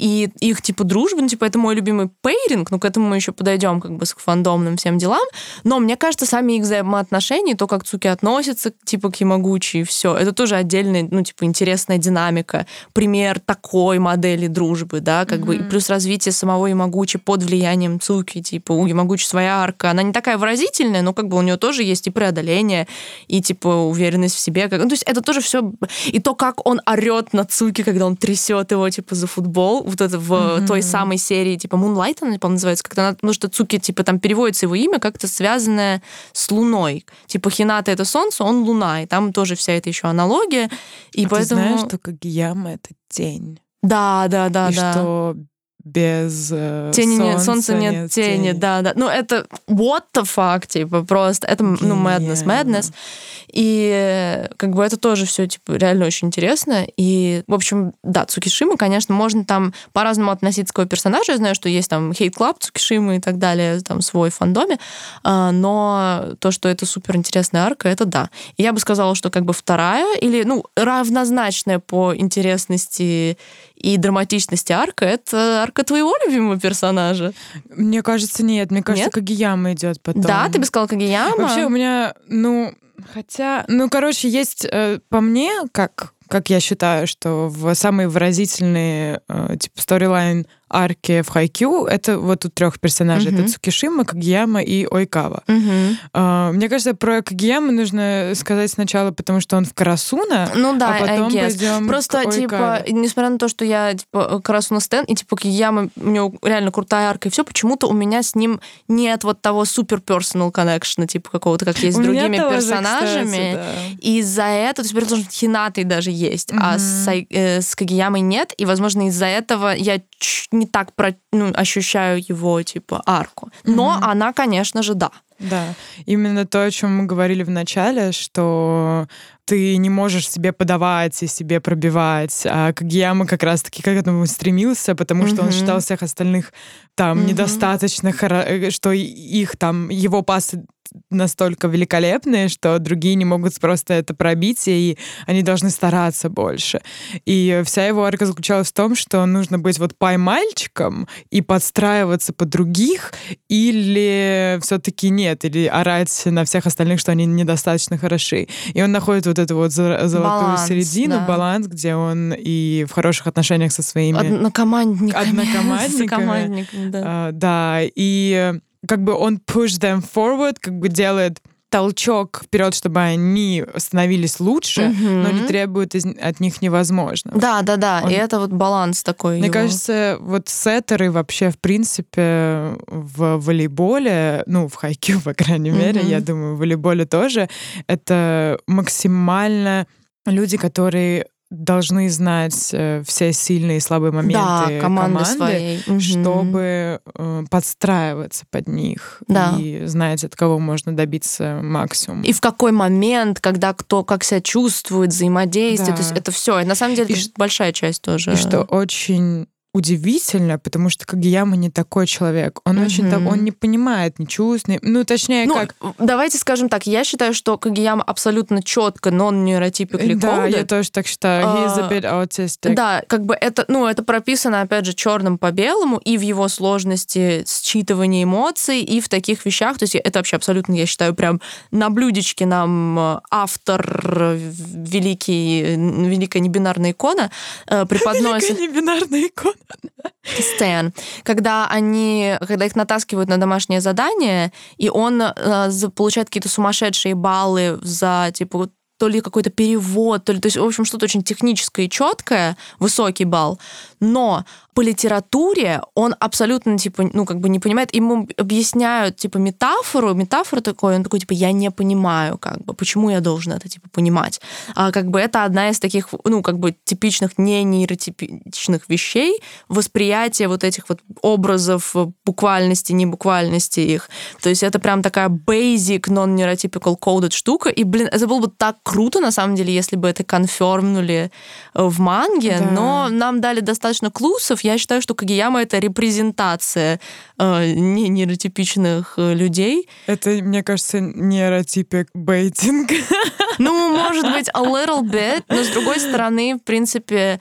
и их, типа, дружба, ну, типа, это мой любимый пейринг, ну, к этому мы еще подойдем, как бы, с фандомным всем делам, но мне кажется, сами их взаимоотношения, то, как Цуки относится, типа, к Ямагучи, и все, это тоже отдельная, ну, типа, интересная динамика, пример такой модели дружбы, да, как бы, и плюс развитие самого Ямагучи под влиянием Цуки, типа, у Ямагучи своя арка, она не такая выразительная, но, как бы, у нее тоже есть и преодоление, и, типа, уверенность в себе, как... ну, то есть это тоже все, и то, как он орет на Цуки, когда он трясет его, типа, за футбол, вот это в той самой серии, типа, Moonlight, она, по называется, как-то, она- потому что Цуки, типа, там переводится его имя как-то связанное с Луной. Типа, Хината — это солнце, он Луна, и там тоже вся эта еще аналогия, и А поэтому... Ты знаешь, что Кагияма — это тень. Да, да, да, и да. что без э, Тени солнца нет, солнца нет, тени, да, да. Ну, это what the fuck, типа, просто, это, ну, madness, Гениально. madness. И э, как бы это тоже все, типа, реально очень интересно. И, в общем, да, Цукишима, конечно, можно там по-разному относиться к его персонажу. Я знаю, что есть там Hate Club Цукишимы и так далее, там свой в фандоме. А, но то, что это супер интересная арка, это да. И я бы сказала, что как бы вторая или, ну, равнозначная по интересности и драматичности арка, это арка твоего любимого персонажа. Мне кажется, нет. Мне кажется, Нет? Кагияма идет потом. Да, ты бы сказала Кагияма? Вообще у меня, ну, хотя, ну, короче, есть э, по мне, как как я считаю, что в самые выразительные э, типа сторилайн арки в Хайкю это вот у трех персонажей. Мгм. Это Цукишима, Кагияма и Ойкава. Мгм. А, Мне кажется, про Кагияма нужно сказать сначала, потому что он в Карасуна, Ну да, а потом пойдем Просто, к типа, несмотря на то, что я, типа, Карасуна Стэн, и, типа, Кияма, у него реально крутая арка, и все, почему-то у меня с ним нет вот того супер personal connection, типа, какого-то, как есть с другими персонажами. кстати, да. И из-за этого, то есть, при том, что Хинатой даже есть, а с, э, с Кагиямой нет, и, возможно, из-за этого я ч- не так про, ну, ощущаю его, типа, арку. Но она, конечно же, да. Да, именно то, о чем мы говорили в начале, что ты не можешь себе подавать и себе пробивать. А Кагияма как раз-таки к этому стремился, потому что он Мгм. считал всех остальных там Мгм. недостаточно, э, что их там, его пасы настолько великолепные, что другие не могут просто это пробить, и они должны стараться больше. И вся его арка заключалась в том, что нужно быть вот пай-мальчиком и подстраиваться под других, или все-таки нет, или орать на всех остальных, что они недостаточно хороши. И он находит вот эту вот зо- золотую Баланс, середину, да. баланс, где он и в хороших отношениях со своими. Однокомандниками. [LAUGHS] Однокомандниками, да. а, да, и как бы он push them forward, как бы делает толчок вперед, чтобы они становились лучше, угу. но не требует из, от них невозможно. Да, да, да. Он... И это вот баланс такой. Мне его. кажется, вот сеттеры вообще, в принципе, в волейболе, ну, в хайкю, по крайней мере, я думаю, в волейболе тоже, это максимально люди, которые должны знать э, все сильные и слабые моменты да, команды, команды своей. чтобы э, подстраиваться под них да. и знать, от кого можно добиться максимум. И в какой момент, когда кто как себя чувствует, взаимодействует. Да. То есть это все. И на самом деле и это большая часть тоже. И что очень удивительно, потому что Кагияма не такой человек. Он mm-hmm. очень так, он не понимает, не чувствует. Ну, точнее, ну, как... Давайте скажем так, я считаю, что Кагияма абсолютно четко non-neurotypically Да, я тоже так считаю. He's a bit autistic. Да, как бы это, ну, это прописано, опять же, черным по белому, и в его сложности считывания эмоций, и в таких вещах. То есть это вообще абсолютно, я считаю, прям на блюдечке нам э, автор великий, великая небинарная икона э, преподносит... Великая небинарная икона. Стэн, когда они, когда их натаскивают на домашнее задание, и он э, получает какие-то сумасшедшие баллы за типа то ли какой-то перевод, то ли, то есть, в общем, что-то очень техническое и четкое, высокий балл, но по литературе он абсолютно, типа, ну, как бы не понимает. Ему объясняют, типа, метафору, метафора такой, он такой, типа, я не понимаю, как бы, почему я должен это, типа, понимать. А как бы это одна из таких, ну, как бы типичных, не нейротипичных вещей, восприятие вот этих вот образов буквальности, небуквальности их. То есть это прям такая basic non-neurotypical coded штука. И, блин, это было бы так круто, на самом деле, если бы это конфермнули в манге, да. но нам дали достаточно клусов, я считаю, что Кагияма — это репрезентация э, не нейротипичных э, людей. Это, мне кажется, нейротипик бейтинг. Ну, может [LAUGHS] быть, a little bit, но с другой стороны, в принципе,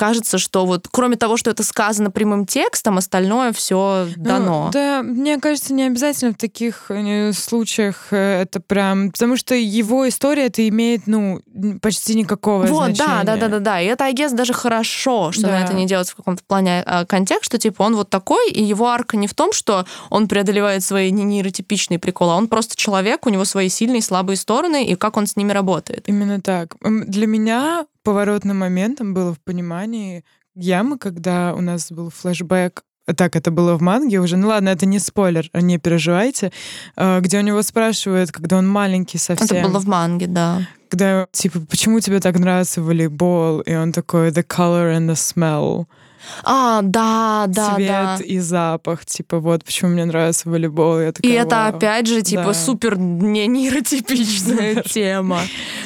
кажется, что вот кроме того, что это сказано прямым текстом, остальное все ну, дано. Да, мне кажется, не обязательно в таких э, случаях э, это прям, потому что его история это имеет, ну, почти никакого вот, значения. Вот, да, да, да, да, да. И это, I guess, даже хорошо, что да. на это не делается в каком-то плане а, контекст, что типа он вот такой, и его арка не в том, что он преодолевает свои нейротипичные приколы, а он просто человек, у него свои сильные и слабые стороны, и как он с ними работает. Именно так. Для меня поворотным моментом было в понимании ямы, когда у нас был флешбэк так это было в манге уже. Ну ладно, это не спойлер, не переживайте. А, где у него спрашивают, когда он маленький совсем. Это было в манге, да. Когда, типа, почему тебе так нравится волейбол? И он такой, the color and the smell. А, да, да, Цвет да. и запах, типа, вот почему мне нравится волейбол. Я такая, и это Вау. опять же, типа, да. супер не нейротипичная [LAUGHS] тема.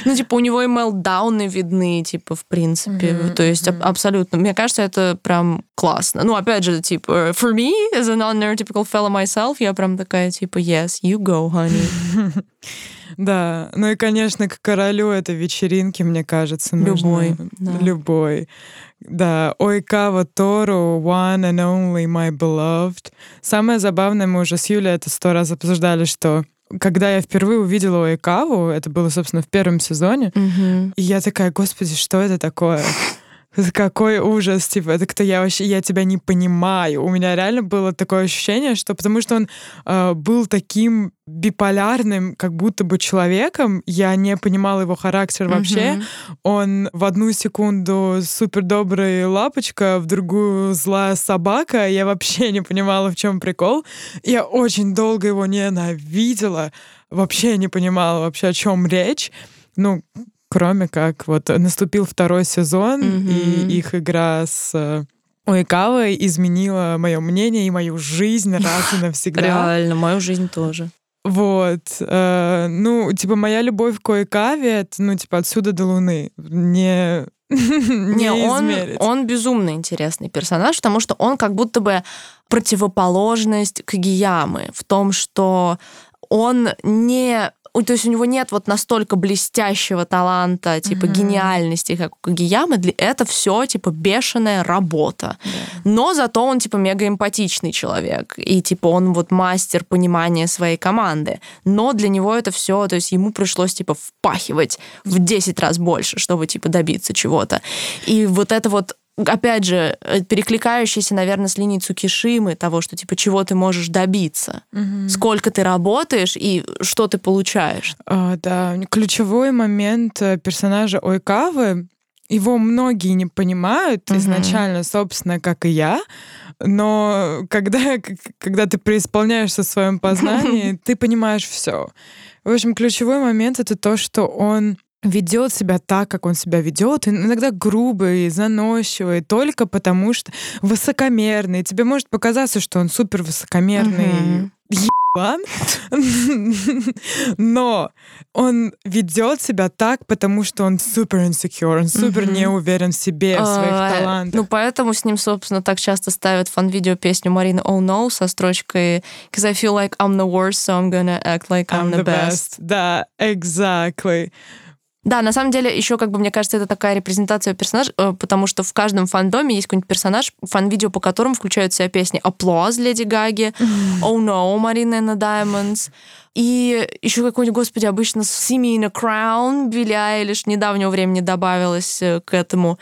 Ну, типа, у него и мелдауны видны, типа, в принципе. Mm-hmm. То есть mm-hmm. абсолютно. Мне кажется, это прям классно. Ну, опять же, типа, for me, as a non-neurotypical fellow myself, я прям такая, типа, yes, you go, honey. [LAUGHS] Да, ну и, конечно, к королю это вечеринки, мне кажется. Любой. Да. Любой. Да, Ойкава Тору, One and Only My Beloved. Самое забавное, мы уже с Юлей это сто раз обсуждали, что когда я впервые увидела Ойкаву, это было, собственно, в первом сезоне, mm-hmm. и я такая, господи, что это такое? [LAUGHS] Какой ужас, типа, это кто я вообще, я тебя не понимаю. У меня реально было такое ощущение, что потому что он э, был таким биполярным, как будто бы человеком, я не понимала его характер вообще. Mm-hmm. Он в одну секунду супер добрый лапочка, в другую злая собака. Я вообще не понимала, в чем прикол. Я очень долго его ненавидела, вообще не понимала вообще, о чем речь. Ну, кроме как вот наступил второй сезон, mm-hmm. и их игра с э, Уикавой изменила мое мнение и мою жизнь [LAUGHS] раз и навсегда. Реально, мою жизнь тоже. Вот. Э, ну, типа, моя любовь к Уикаве, это, ну, типа, отсюда до Луны. Не, [LAUGHS] не, не он, он безумно интересный персонаж, потому что он как будто бы противоположность Кагиямы в том, что он не то есть у него нет вот настолько блестящего таланта, типа mm-hmm. гениальности, как у Кагиямы, для это все типа бешеная работа. Yeah. Но зато он типа мега эмпатичный человек, и типа он вот мастер понимания своей команды. Но для него это все, то есть ему пришлось типа впахивать в 10 раз больше, чтобы типа добиться чего-то. И вот это вот опять же, э, перекликающийся, наверное, с линией Цукишимы, того, что, типа, чего ты можешь добиться, Мгм. сколько ты работаешь и что ты получаешь. А, да, ключевой момент э, персонажа Ойкавы, его многие не понимают Мгм. изначально, собственно, как и я, но когда, когда ты преисполняешься в своем [LAUGHS] познании, ты понимаешь все. В общем, ключевой момент это то, что он ведет себя так, как он себя ведет, иногда грубый, заносчивый, только потому что высокомерный. Тебе может показаться, что он супер высокомерный ебан, [LAUGHS] но он ведет себя так, потому что он супер insecure, он супер не уверен в себе, в своих А, талантах. Ну, поэтому с ним, собственно, так часто ставят фан-видео песню Марины Oh No со строчкой «Cause I feel like I'm the worst, so I'm gonna act like I'm, the, best. Да, exactly. Да, на самом деле, еще, как бы, мне кажется, это такая репрезентация персонажа, э, потому что в каждом фандоме есть какой-нибудь персонаж, фан-видео по которому включают в себя песни «Applause» Леди Гаги, «Oh No» Марина and the Diamonds, и еще какой-нибудь, господи, обычно «See Me in a Crown» Билли Айлиш недавнего времени добавилась э, к этому.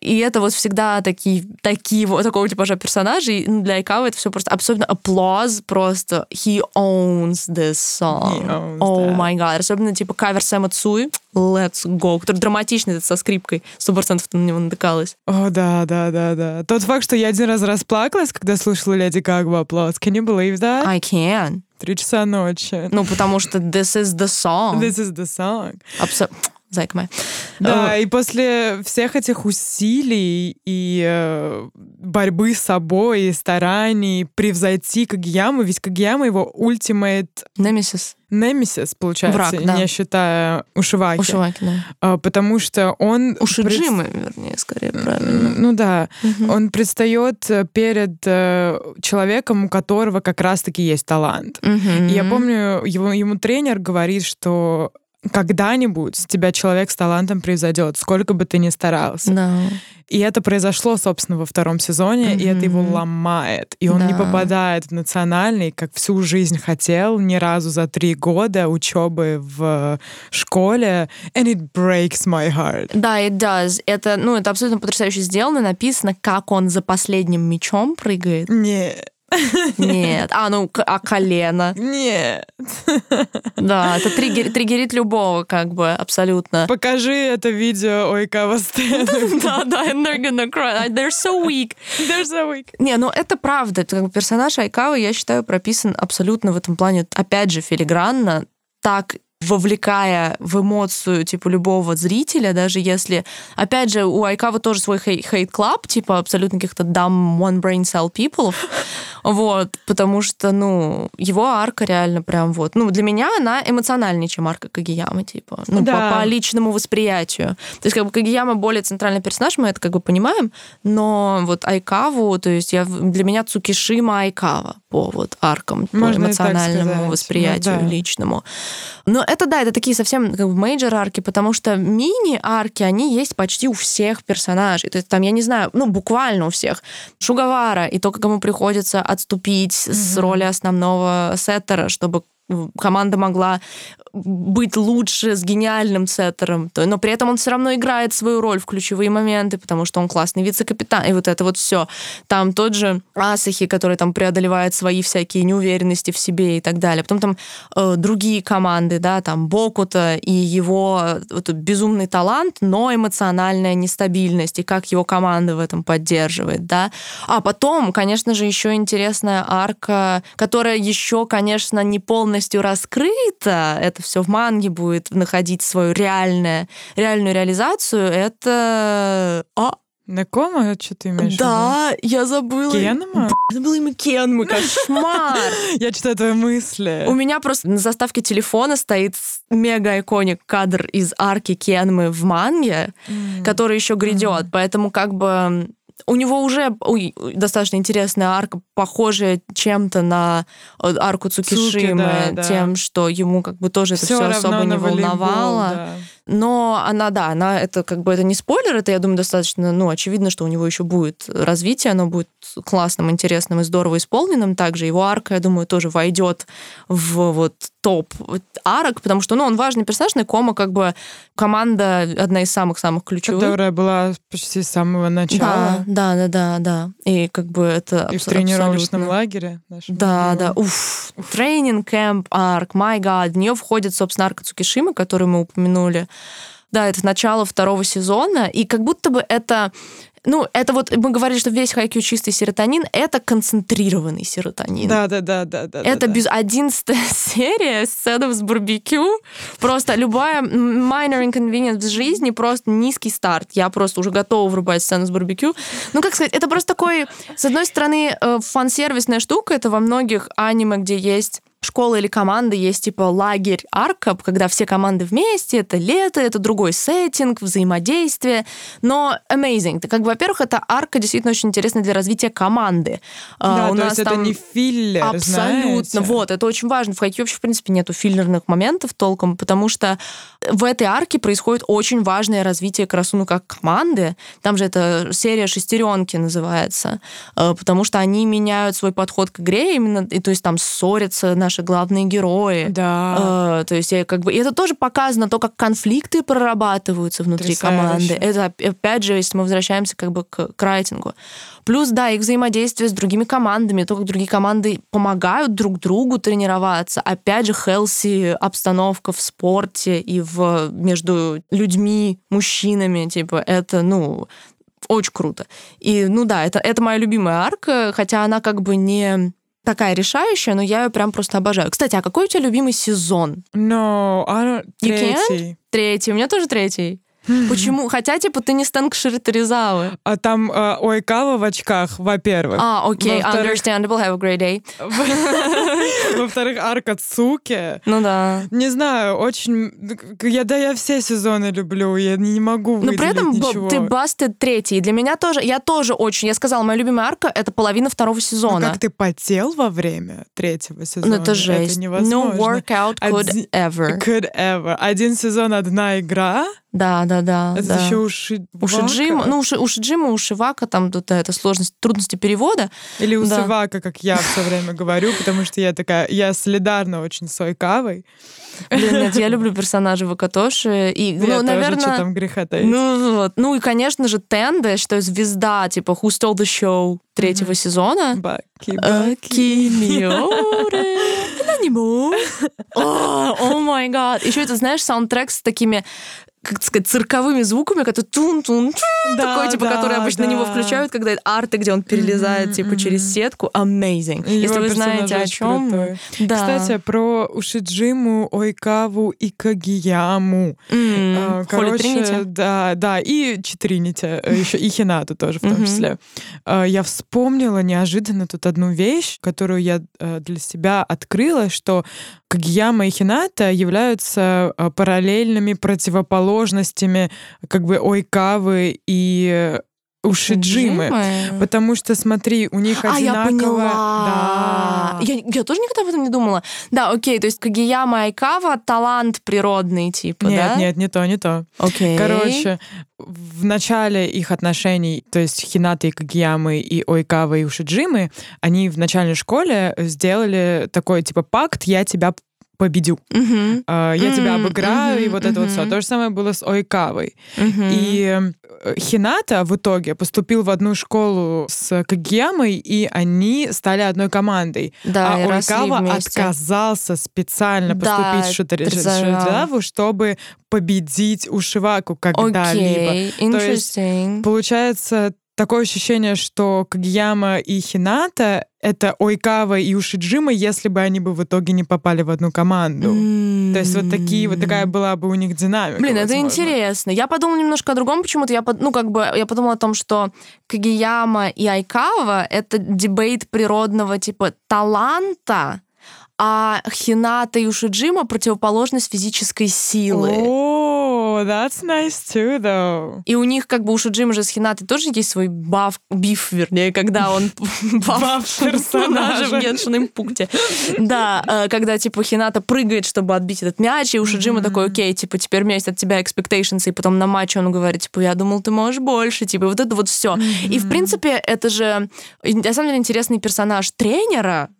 И это вот всегда такие, такие вот такого типажа персонажей. Для Айкавы это все просто особенно applause просто he owns this song. He owns oh that. my god. Особенно типа кавер Сэма Цуи Let's Go, который драматичный этот со скрипкой. Сто процентов на него натыкалась. О, да, да, да, да. Тот факт, что я один раз расплакалась, когда слушала Леди Гагу аплодис. Can you believe that? I can. Три часа ночи. Ну, потому что this is the song. This is the song. Абсо- Зайка моя. Да, и после всех этих усилий и э, борьбы с собой, и стараний превзойти Кагияму, ведь Кагияма его ультимейт Немесис. немесис, получается, Враг, да. не считая Ушиваки. Ушиваки, да. А, потому что он... пред- Ушиджимы, вернее, скорее, правильно. Ну да, Мгм. он предстает э, перед э, человеком, у которого как раз-таки есть талант. Мгм. И я помню, его, ему тренер говорит, что когда-нибудь тебя человек с талантом превзойдет, сколько бы ты ни старался. Да. И это произошло, собственно, во втором сезоне, и это его ломает. И он не Да. попадает в национальный, как всю жизнь хотел, ни разу за три года учебы в школе. And it breaks my heart. Да, it does. Это, ну, это абсолютно потрясающе сделано. Написано, как он за последним мечом прыгает. Нет, Нет. А, ну, а колено. нет. Да, это триггер, триггерит любого, как бы, абсолютно. Покажи это видео Ойкава Стэн. [LAUGHS] Да, да, and they're gonna cry. They're so weak. They're so weak. Не, ну это правда. Персонаж Айкавы, я считаю, прописан абсолютно в этом плане, опять же, филигранно, так вовлекая в эмоцию, типа, любого зрителя, даже если... Опять же, у Ойкавы тоже свой hate club, типа, абсолютно каких-то dumb one-brain cell people. [LAUGHS] Вот, потому что, ну, его арка реально прям вот... Ну, для меня она эмоциональнее, чем арка Кагиямы, типа. Ну, Да. по, по личному восприятию. То есть, как бы, Кагияма более центральный персонаж, мы это как бы понимаем, но вот Ойкаву, то есть я, для меня Цукишима Ойкава по вот аркам, по Можно так эмоциональному сказать. восприятию Ну да. личному. Но это, да, это такие совсем как бы major арки, потому что мини-арки, они есть почти у всех персонажей. То есть там, я не знаю, ну, буквально у всех. Шугавара, и то, как ему приходится отступить с Мгм. роли основного сеттера, чтобы команда могла быть лучше с гениальным сеттером, но при этом он все равно играет свою роль в ключевые моменты, потому что он классный вице-капитан, и вот это вот все. Там тот же Асахи, который там преодолевает свои всякие неуверенности в себе и так далее. Потом там э, другие команды, да, там Бокута и его э, вот безумный талант, но эмоциональная нестабильность, и как его команда в этом поддерживает, да. А потом, конечно же, еще интересная арка, которая еще, конечно, не полностью раскрыта, это все в манге будет находить свою реальное, реальную реализацию, это... А, Накома, что ты имеешь в да, я забыла. виду? Кенма? Забыла имя Кенмы, кошмар! [LAUGHS] Я читаю твои мысли. У меня просто на заставке телефона стоит мега-иконик кадр из арки Кенмы в манге, который еще грядет. Поэтому как бы у него уже ой, достаточно интересная арка, похожая чем-то на э, арку Цукишимы, Цуки, да, да. тем, что ему как бы тоже это Всё все особо не волейбол, волновало. да. Но она, да, она это как бы это не спойлер, это, я думаю, достаточно, ну, очевидно, что у него еще будет развитие, оно будет классным, интересным и здорово исполненным. Также его арка, я думаю, тоже войдет в вот топ арок, потому что, ну, он важный персонаж, Некома как бы команда одна из самых-самых ключевых. Которая была почти с самого начала. Да, да, да, да, да. И как бы это И в тренировочном лагере. Да, да, уф. Тренинг, кэмп, арк, my god. В нее входит, собственно, арка Цукишимы, которую мы упомянули. Да, это начало второго сезона, и как будто бы это ну, это вот мы говорили, что весь хайкю чистый серотонин, это концентрированный серотонин. Да, да, да, да, да. Это да, без одиннадцатая [LAUGHS] серия сцена с барбекю. Просто любая minor inconvenience в жизни, просто низкий старт. Я просто уже готова врубать сцену с барбекю. Ну, как сказать, это просто такой, с одной стороны, э, фан-сервисная штука. Это во многих аниме, где есть школа или команда есть типа лагерь арка, когда все команды вместе, это лето, это другой сеттинг, взаимодействие, но amazing. Это, как бы, во-первых, это арка действительно очень интересная для развития команды. А, да, У то нас есть там это не филлер, Абсолютно. Знаете? Вот, это очень важно. В хайке вообще, в принципе, нету филлерных моментов толком, потому что в этой арке происходит очень важное развитие Красуну как команды. Там же это серия шестеренки называется, э, потому что они меняют свой подход к игре именно, и то есть там ссорятся на наши главные герои. Да. Э, то есть я как бы и это тоже показано то, как конфликты прорабатываются внутри команды. Это опять же, если мы возвращаемся как бы к, к райтингу. Плюс, да, их взаимодействие с другими командами, то, как другие команды помогают друг другу тренироваться. Опять же, хелси обстановка в спорте и в, между людьми, мужчинами, типа, это, ну, очень круто. И, ну да, это, это моя любимая арка, хотя она как бы не такая решающая, но я ее прям просто обожаю. Кстати, а какой у тебя любимый сезон? No, I don't... Третий. Третий. У меня тоже третий. Почему? Хотя, типа, ты не Стэнк Ширитаризавы. А там э, Ойкава в очках, во-первых. А, окей, okay. understandable, have a great day. [LAUGHS] Во-вторых, арка Цуки. Ну да. Не знаю, очень... Я, да, я все сезоны люблю, я не могу Но при этом ничего. ты бастед третий. Для меня тоже, я тоже очень, я сказала, моя любимая арка — это половина второго сезона. Ну, как ты потел во время третьего сезона? Ну это жесть. Это невозможно. No workout could Один, ever. Could ever. Один сезон, одна игра, да, да, да. Это да. еще у Шиджима. У Шиджима, ну, у Шиджима, у Шивака там да, это сложность, трудности перевода. Или у да. Сивака, как я все время говорю, потому что я такая, я солидарна очень с Ойкавой. Блин, нет, я люблю персонажа Вакатоши. И, ну, я наверное, тоже, что там греха таить. Ну, вот. ну и, конечно же, Тенде, что звезда, типа Who Stole the Show третьего mm-hmm. сезона. Баки, Баки, Миоре. [LAUGHS] О май гад. Еще это, знаешь, саундтрек с такими как сказать, цирковыми звуками, которые тун-тун, да, такой, типа, да, который обычно да. на него включают, когда арты, где он перелезает, mm-hmm, типа, через сетку. Amazing. Его Если вы знаете, о чем Да. Кстати, про Ушиджиму, Ойкаву и Кагияму. Mm-hmm. Короче, да, да, и Читринити, еще и Хинату тоже в том mm-hmm. числе. Я вспомнила неожиданно тут одну вещь, которую я для себя открыла, что Кагияма и Хината являются параллельными противоположными противоположностями как бы Ойкавы и Ушиджимы. Джимы? Потому что, смотри, у них а, одинаково... я поняла. Да. Я, я тоже никогда об этом не думала. Да, окей, то есть Кагияма и Айкава — талант природный, типа, нет, да? Нет, не то, не то. Окей. Короче, в начале их отношений, то есть Хината и Кагиямы и Ойкава и Ушиджимы, они в начальной школе сделали такой, типа, пакт «я тебя победю. Uh-huh. Uh, я тебя обыграю, uh-huh. и вот это вот все. То же самое было с Ойкавой. Uh-huh. И э, Хината в итоге поступил в одну школу с Кагиямой, и они стали одной командой. Да, а Ойкава отказался специально поступить да, в Шутаризаву, чтобы победить Ушиваку когда-либо. Okay. То есть, получается, такое ощущение, что Кагияма и Хината — это Ойкава и Ушиджима, если бы они бы в итоге не попали в одну команду. Mm-hmm. То есть вот такие вот такая была бы у них динамика. Блин, возможно. это интересно. Я подумала немножко о другом почему-то. Я, ну, как бы, я подумала о том, что Кагияма и Айкава — это дебейт природного типа таланта, а Хината и Ушиджима — противоположность физической силы. Oh, that's nice too, though. И у них как бы у Шуджима же с Хинатой тоже есть свой баф, биф, вернее, когда он [LAUGHS] баф персонажа в Геншин Импукте. Да, э, когда типа Хината прыгает, чтобы отбить этот мяч, и у Шуджима такой, окей, типа теперь у меня есть от тебя expectations, и потом на матче он говорит, типа, я думал, ты можешь больше, типа, вот это вот все. И в принципе это же на самом деле интересный персонаж тренера,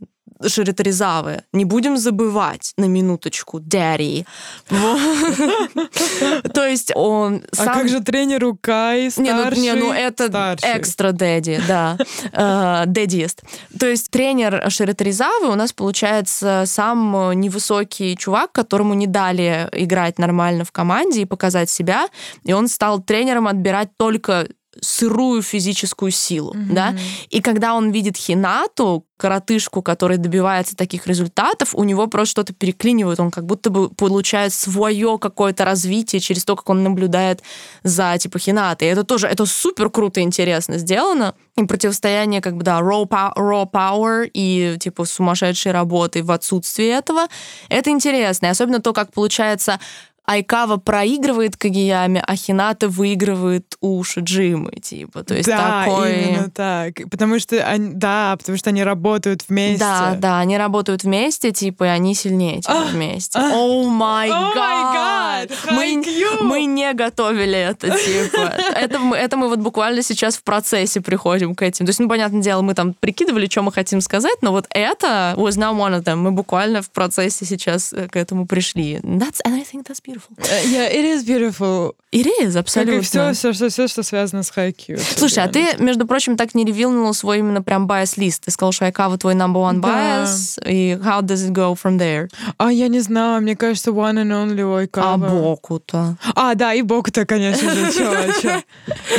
Шириторизавы. Не будем забывать на минуточку Дэрри. [LAUGHS] То есть он А как же тренер Кай старший? Не, ну, это экстра Дэдди, да. [LAUGHS] Э, Дэддиест. То есть тренер Шириторизавы у нас получается сам невысокий чувак, которому не дали играть нормально в команде и показать себя, и он стал тренером отбирать только сырую физическую силу, mm-hmm. да. И когда он видит Хинату, коротышку, который добивается таких результатов, у него просто что-то переклинивает, он как будто бы получает свое какое-то развитие через то, как он наблюдает за типа Хинатой. И это тоже, это супер круто и интересно сделано. И противостояние как бы, да, raw, raw power и типа сумасшедшей работы в отсутствии этого, это интересно. И особенно то, как получается Айкава проигрывает Кагияме, а Хината выигрывает у Шиджимы, типа. То есть да, такой... именно так. Потому что они, да, потому что они работают вместе. Да, да, они работают вместе, типа, и они сильнее типа, вместе. О май гад! Мы, мы не готовили это, типа. [LAUGHS] Это, это мы вот буквально сейчас в процессе приходим к этим. То есть, ну, понятное дело, мы там прикидывали, что мы хотим сказать, но вот это was now one of them. Мы буквально в процессе сейчас э, к этому пришли. That's, and I think that's beautiful beautiful. Uh, yeah, it is beautiful. It is, абсолютно. Как и все, все, все, все, что связано с хайкью. Слушай, а ты, между прочим, так не ревилнул свой именно прям bias-лист. Ты сказал, что Айкава твой number one bias, да. и how does it go from there? А, я не знаю, мне кажется, one and only Айкава. А Боку-то? А, да, и Боку-то, конечно же, чё,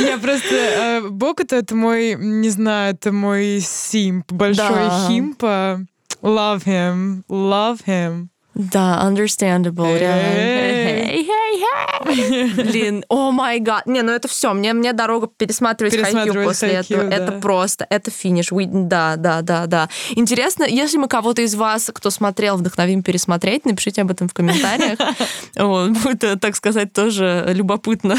[LAUGHS] Я просто... Э, Боку-то это мой, не знаю, это мой симп, большой химпа. Love him, love him. Да, understandable, реально. Блин, о май гад. Не, ну это все. Мне, мне дорога пересматривать, пересматривать после этого. Да. Это просто, это финиш. We, да, да, да, да. Интересно, если мы кого-то из вас, кто смотрел, вдохновим пересмотреть, напишите об этом в комментариях. [LAUGHS] Вот, будет, так сказать, тоже любопытно.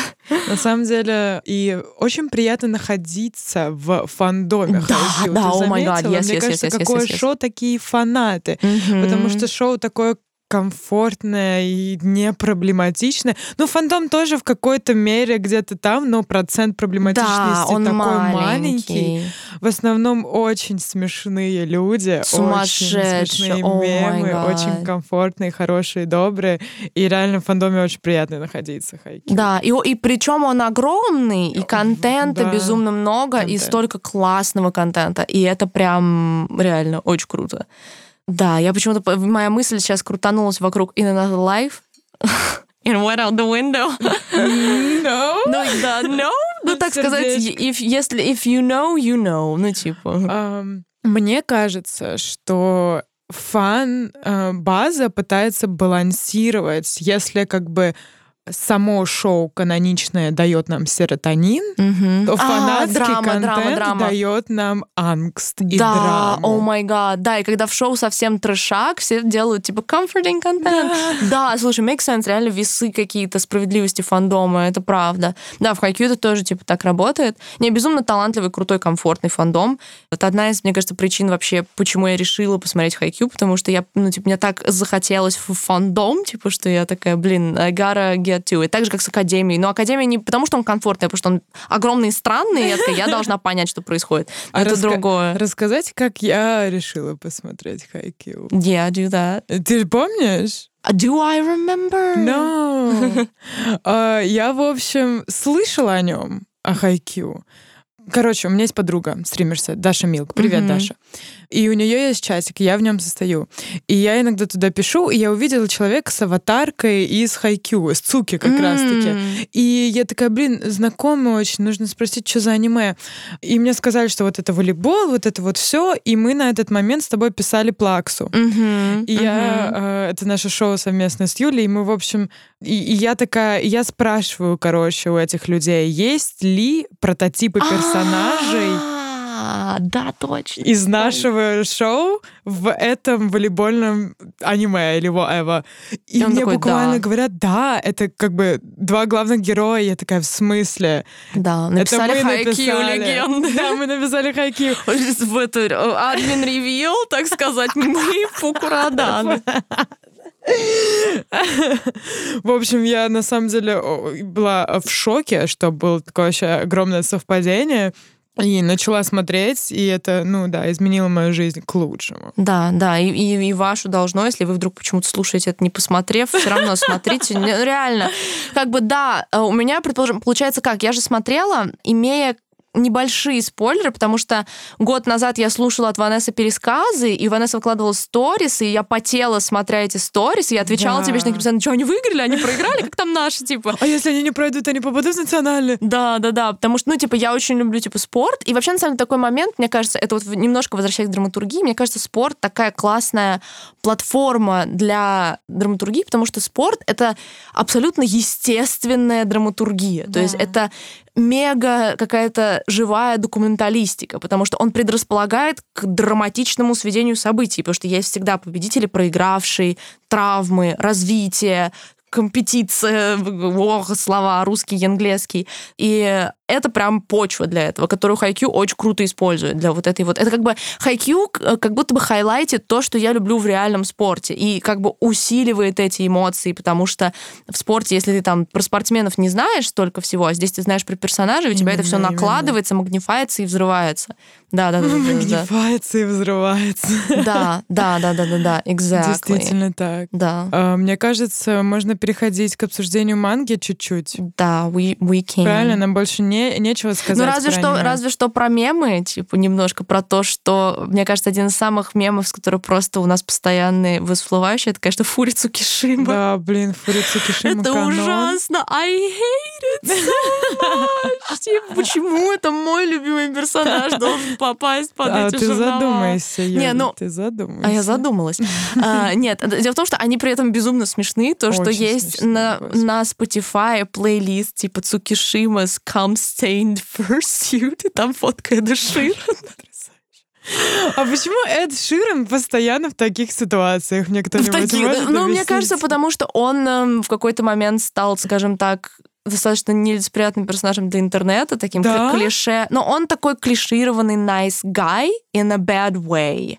На самом деле, и очень приятно находиться в фандоме. Да, да, о май гад, Мне кажется, какое шоу такие фанаты. Потому что шоу такое комфортная и не проблематичная. Ну, фантом тоже в какой-то мере где-то там, но процент проблематичности да, он такой маленький. маленький. В основном очень смешные люди, Сумасшедшие. очень смешные oh мемы, очень комфортные, хорошие, добрые. И реально в фандоме очень приятно находиться. Хайки. Да, и, и причем он огромный, и контента да. безумно много, Контент. и столько классного контента. И это прям реально очень круто. Да, я почему-то... Моя мысль сейчас крутанулась вокруг In Another Life. [LAUGHS] And went out the window. [LAUGHS] No. [LAUGHS] Ну, да, no. Ну, так сказать, if, если if you know, you know. Ну, типа. Мне кажется, что фан э, база пытается балансировать, если как бы само шоу каноничное дает нам серотонин, угу. то а, фанатский драма, контент драма, драма. дает нам ангст и да, драму. о май гад, да, и когда в шоу совсем трешак, все делают типа comforting контент. Да. да, слушай, make sense, реально весы какие-то справедливости фандома, это правда. Да, в Хайкью это тоже типа так работает. Не, безумно талантливый, крутой, комфортный фандом. Это одна из, мне кажется, причин вообще, почему я решила посмотреть Хайкью, потому что я, ну, типа, мне так захотелось в фандом, типа, что я такая, блин, I gotta get it. Так же, как с Академией. Но Академия не потому, что он комфортный, а потому что он огромный и странный, и я такая, я должна понять, что происходит. [LAUGHS] А это раска- другое. Рассказать, как я решила посмотреть Хайкью. Yeah, do that. Ты помнишь? Do I remember? No. uh, [LAUGHS] я, в общем, слышала о нем, о Хайкью. Короче, у меня есть подруга, стримерса, Даша Милк. Привет, mm-hmm. Даша. И у нее есть чатик, я в нем состою. И я иногда туда пишу, и я увидела человека с аватаркой из Хайкю, с Цуки как mm. раз-таки. И я такая, блин, знакомый очень, нужно спросить, что за аниме. И мне сказали, что вот это волейбол, вот это вот все, и мы на этот момент с тобой писали Плаксу. Mm-hmm. И mm-hmm. я, э, это наше шоу совместно с Юлей, и мы, в общем, и, и я такая, я спрашиваю, короче, у этих людей, есть ли прототипы персонажей, да, да, точно. Из нашего шоу в этом волейбольном аниме или whatever. И, И мне такой, буквально «Да». говорят, да, это как бы два главных героя. Я такая, в смысле? Да, написали Хайкью легенды. Да, мы написали Хайкью. [LAUGHS] В эту э, админ ревил, так сказать, мы Фукураданы. В общем, я на самом деле была в шоке, что было такое вообще огромное совпадение. И начала смотреть, и это, ну да, изменило мою жизнь к лучшему. Да, да, и, и, и вашу должно, если вы вдруг почему-то слушаете это не посмотрев, все равно [LAUGHS] смотрите. Реально, как бы да, э, у меня, предположим, получается как, я же смотрела, имея небольшие спойлеры, потому что год назад я слушала от Ванессы пересказы, и Ванесса выкладывала сторис, и я потела, смотря эти сторис, и я отвечала Да. тебе, что они что, они выиграли, они проиграли, как там наши, типа. А если они не пройдут, они попадут в национальный? Да, да, да, потому что, ну, типа, я очень люблю, типа, спорт, и вообще, на самом деле, такой момент, мне кажется, это вот немножко возвращаясь к драматургии, мне кажется, спорт такая классная платформа для драматургии, потому что спорт — это абсолютно естественная драматургия, то Да. есть это мега какая-то живая документалистика, потому что он предрасполагает к драматичному сведению событий, потому что есть всегда победители, проигравшие, травмы, развитие, компетиция, [LAUGHS] ох, слова русский и английский. И это прям почва для этого, которую Хайкю очень круто использует для вот этой вот. Это как бы Хайкю как будто бы хайлайтит то, что я люблю в реальном спорте, и как бы усиливает эти эмоции, потому что в спорте, если ты там про спортсменов не знаешь столько всего, а здесь ты знаешь про персонажей, у тебя это все Именно, именно. накладывается, магнифается и взрывается. Да, да, да, да, да, Магнифается и взрывается. да, да, да, да, да, да, exactly. Действительно так. Да, А, Мне кажется, можно переходить к обсуждению манги чуть-чуть. да, we, we can. Правильно, нам больше не, нечего сказать. Ну, разве что, разве что про мемы, типа, немножко про то, что, мне кажется, один из самых мемов, с которых просто у нас постоянно всплывающий, это, конечно, Фурицу Кишима. Да, блин, Фурицу Кишима Это канон. ужасно. I hate it so much. Типа, почему это мой любимый персонаж должен попасть под А эти ты задумайся, Не, Юля, ну, ты задумайся. А я задумалась. А, нет, дело в том, что они при этом безумно смешны. То, что Очень есть смешные, на, господи. на Spotify плейлист типа Цукишима's Come Stained Fursuit, и там фотка Эда Ширана. А почему Эд Ширен постоянно в таких ситуациях? Мне кто-нибудь таких- может Ну, мне кажется, потому что он эм, в какой-то момент стал, скажем так, достаточно нелицеприятным персонажем для интернета, таким Да? клише. Но он такой клишированный nice guy in a bad way.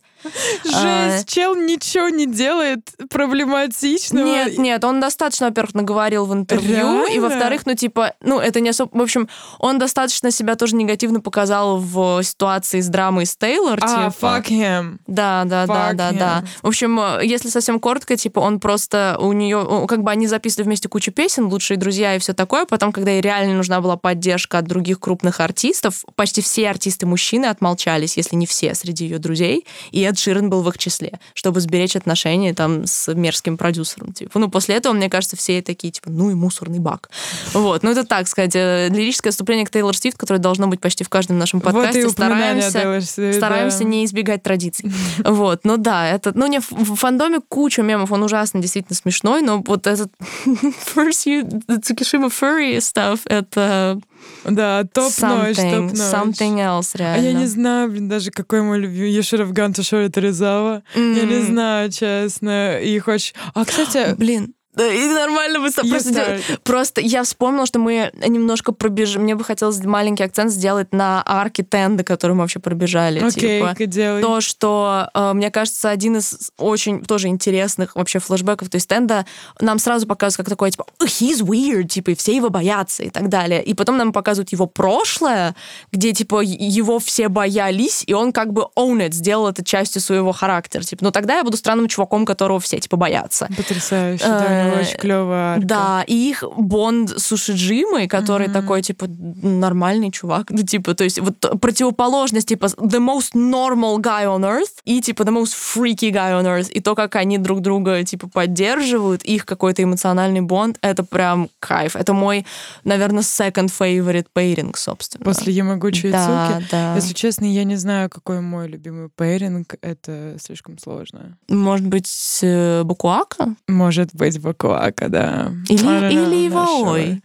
А, Жесть, чел ничего не делает проблематичного. Нет, нет, он достаточно, во-первых, наговорил в интервью, и во-вторых, ну, типа, ну, это не особо... В общем, он достаточно себя тоже негативно показал в ситуации с драмой с Тейлор, А, типа. fuck him. Да, да, да, да, да. В общем, э, если совсем коротко, типа, он просто у нее, как бы они записывали вместе кучу песен, лучшие друзья и все такое. Потом, когда ей реально нужна была поддержка от других крупных артистов, почти все артисты мужчины отмолчались, если не все среди ее друзей, и Эд Ширен был в их числе, чтобы сберечь отношения там с мерзким продюсером. Типа. Ну, после этого, мне кажется, все такие, типа, ну и мусорный бак. Вот, ну это так сказать, э, лирическое отступление к Тейлор Свифт, которое должно быть почти в каждом нашем Вот и подкасте. Стараемся Свифт, стараемся да. не избегать традиций. [LAUGHS] Вот, ну да, это, ну не в в фандоме куча мемов, он ужасно действительно смешной, но вот этот [LAUGHS] First You Tsukishima Furry stuff, это Да, топ-ночь, something, топ-ночь. something else, А реально. я не знаю, блин, даже какой мой любимый. Have gone to Shori Торизава. Я не знаю, честно. Их очень... А, кстати... Блин, и нормально мы с тобой You просто, просто я вспомнила, что мы немножко пробежим. Мне бы хотелось маленький акцент сделать на арке Тенда, которую мы вообще пробежали. Окей, типа. делай. то, что, э, мне кажется, один из очень тоже интересных вообще флешбеков, то есть Тенда нам сразу показывают как такой, типа, «Oh, he's weird, типа, и все его боятся и так далее. И потом нам показывают его прошлое, где, типа, его все боялись, и он как бы own it, сделал это частью своего характера. Типа, ну тогда я буду странным чуваком, которого все, типа, боятся. Потрясающе, да, у него Э, очень клевая арка. Да, и их Бонд с Ушиджимой, который такой, типа, нормальный чувак. Ну, типа, то есть вот противоположность, типа, the most normal guy on earth и, типа, the most freaky guy on earth. И то, как они друг друга, типа, поддерживают, их какой-то эмоциональный бонд, это прям кайф. Это мой, наверное, second favorite pairing, собственно. После Ямагучи Да, Цуки. да. Если честно, я не знаю, какой мой любимый пейринг. Это слишком сложно. Может быть, э, Букуака? Может быть, Бакуака, Cocoa, kada... Ili, ili voi.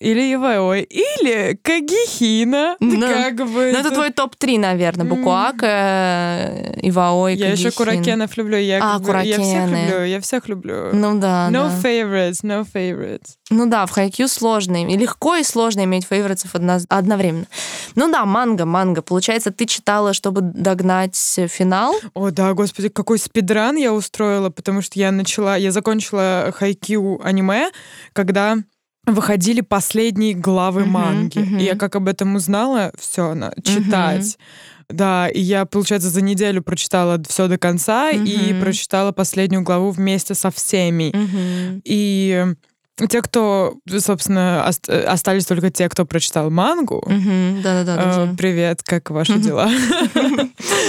Или Иваой. или Кагихина. Ну, как бы. Ну, это твой топ-3, наверное. Букуака, Иваой, Я еще Кагихин. Куракенов люблю. Я, А, как бы- я всех люблю. Я всех люблю. Ну да, no да. favorites, no favorites. Ну да, в хайкью сложно. И легко и сложно иметь фейворитов одно- одновременно. Ну да, манга, манга. Получается, ты читала, чтобы догнать финал? О, да, господи, какой спидран я устроила, потому что я начала, я закончила хайкю аниме, когда выходили последние главы Мгм, манги. мгм. И я как об этом узнала, все, читать. Да, и я, получается, за неделю прочитала все до конца и Мгм. прочитала последнюю главу вместе со всеми. Мгм. И те, кто, собственно, ост- остались только те, кто прочитал мангу. Да-да-да. Э, да. Привет, как ваши [LAUGHS] дела?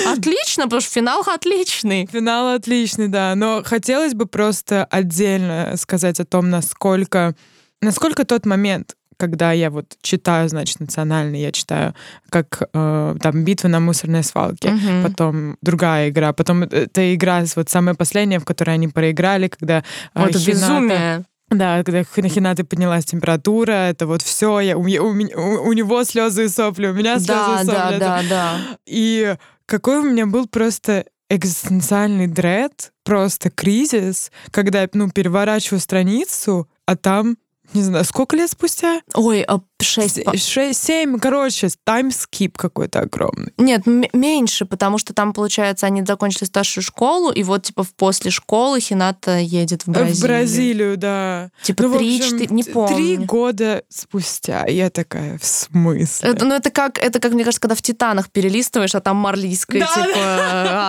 Отлично, потому что финал отличный. Финал отличный, да. Но хотелось бы просто отдельно сказать о том, насколько, насколько тот момент, когда я вот читаю, значит, национальный, я читаю, как э, там битва на мусорной свалке, Мгм. потом другая игра, потом эта игра, вот самая последняя, в которой они проиграли, когда э, Вот Хината- безумие. Да, когда на Хинаты поднялась температура, это вот все, я, у, меня- у у- у него слезы и сопли, у меня слезы Да, и сопли. да, это да, да. и какой у меня был просто экзистенциальный дред, просто кризис, когда я, ну, переворачиваю страницу, а там, не знаю, сколько лет спустя? Ой, а шесть... Шесть, семь, короче, таймскип какой-то огромный. Нет, меньше, потому что там, получается, они закончили старшую школу, и вот, типа, после школы Хината едет в Бразилию. В Бразилию, да. Типа, Ну, три, общем, четыре, не помню. Три года спустя. Я такая, в смысле? Это, ну, это как, это как, мне кажется, когда в «Титанах» перелистываешь, а там марлийская, Да, типа,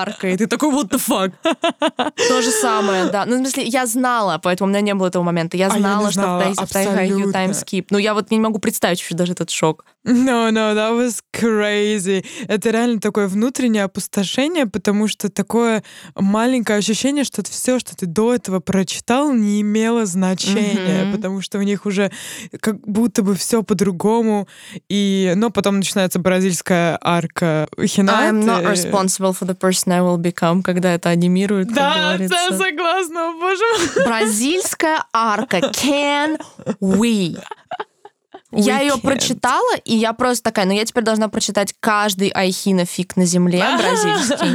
арка, и [LAUGHS] ты такой, what the fuck? То же самое, да. Ну, в смысле, я знала, поэтому у меня не было этого момента. Я А я знала, что знала, в Тайсе абсолютно. таймскип. Ну, я вот не могу представить вообще даже этот шок. No, no, that was crazy. Это реально такое внутреннее опустошение, потому что такое маленькое ощущение, что все, что ты до этого прочитал, не имело значения, Мгм. потому что у них уже как будто бы все по-другому. И, но потом начинается бразильская арка Хинаты. I'm not responsible for the person I will become, когда это анимируют, как Да, говорится. да, согласна, боже мой. Бразильская арка. Can we? Я We ее can't. прочитала, и я просто такая, ну я теперь должна прочитать каждый айхина фиг на земле [LAUGHS] бразильский.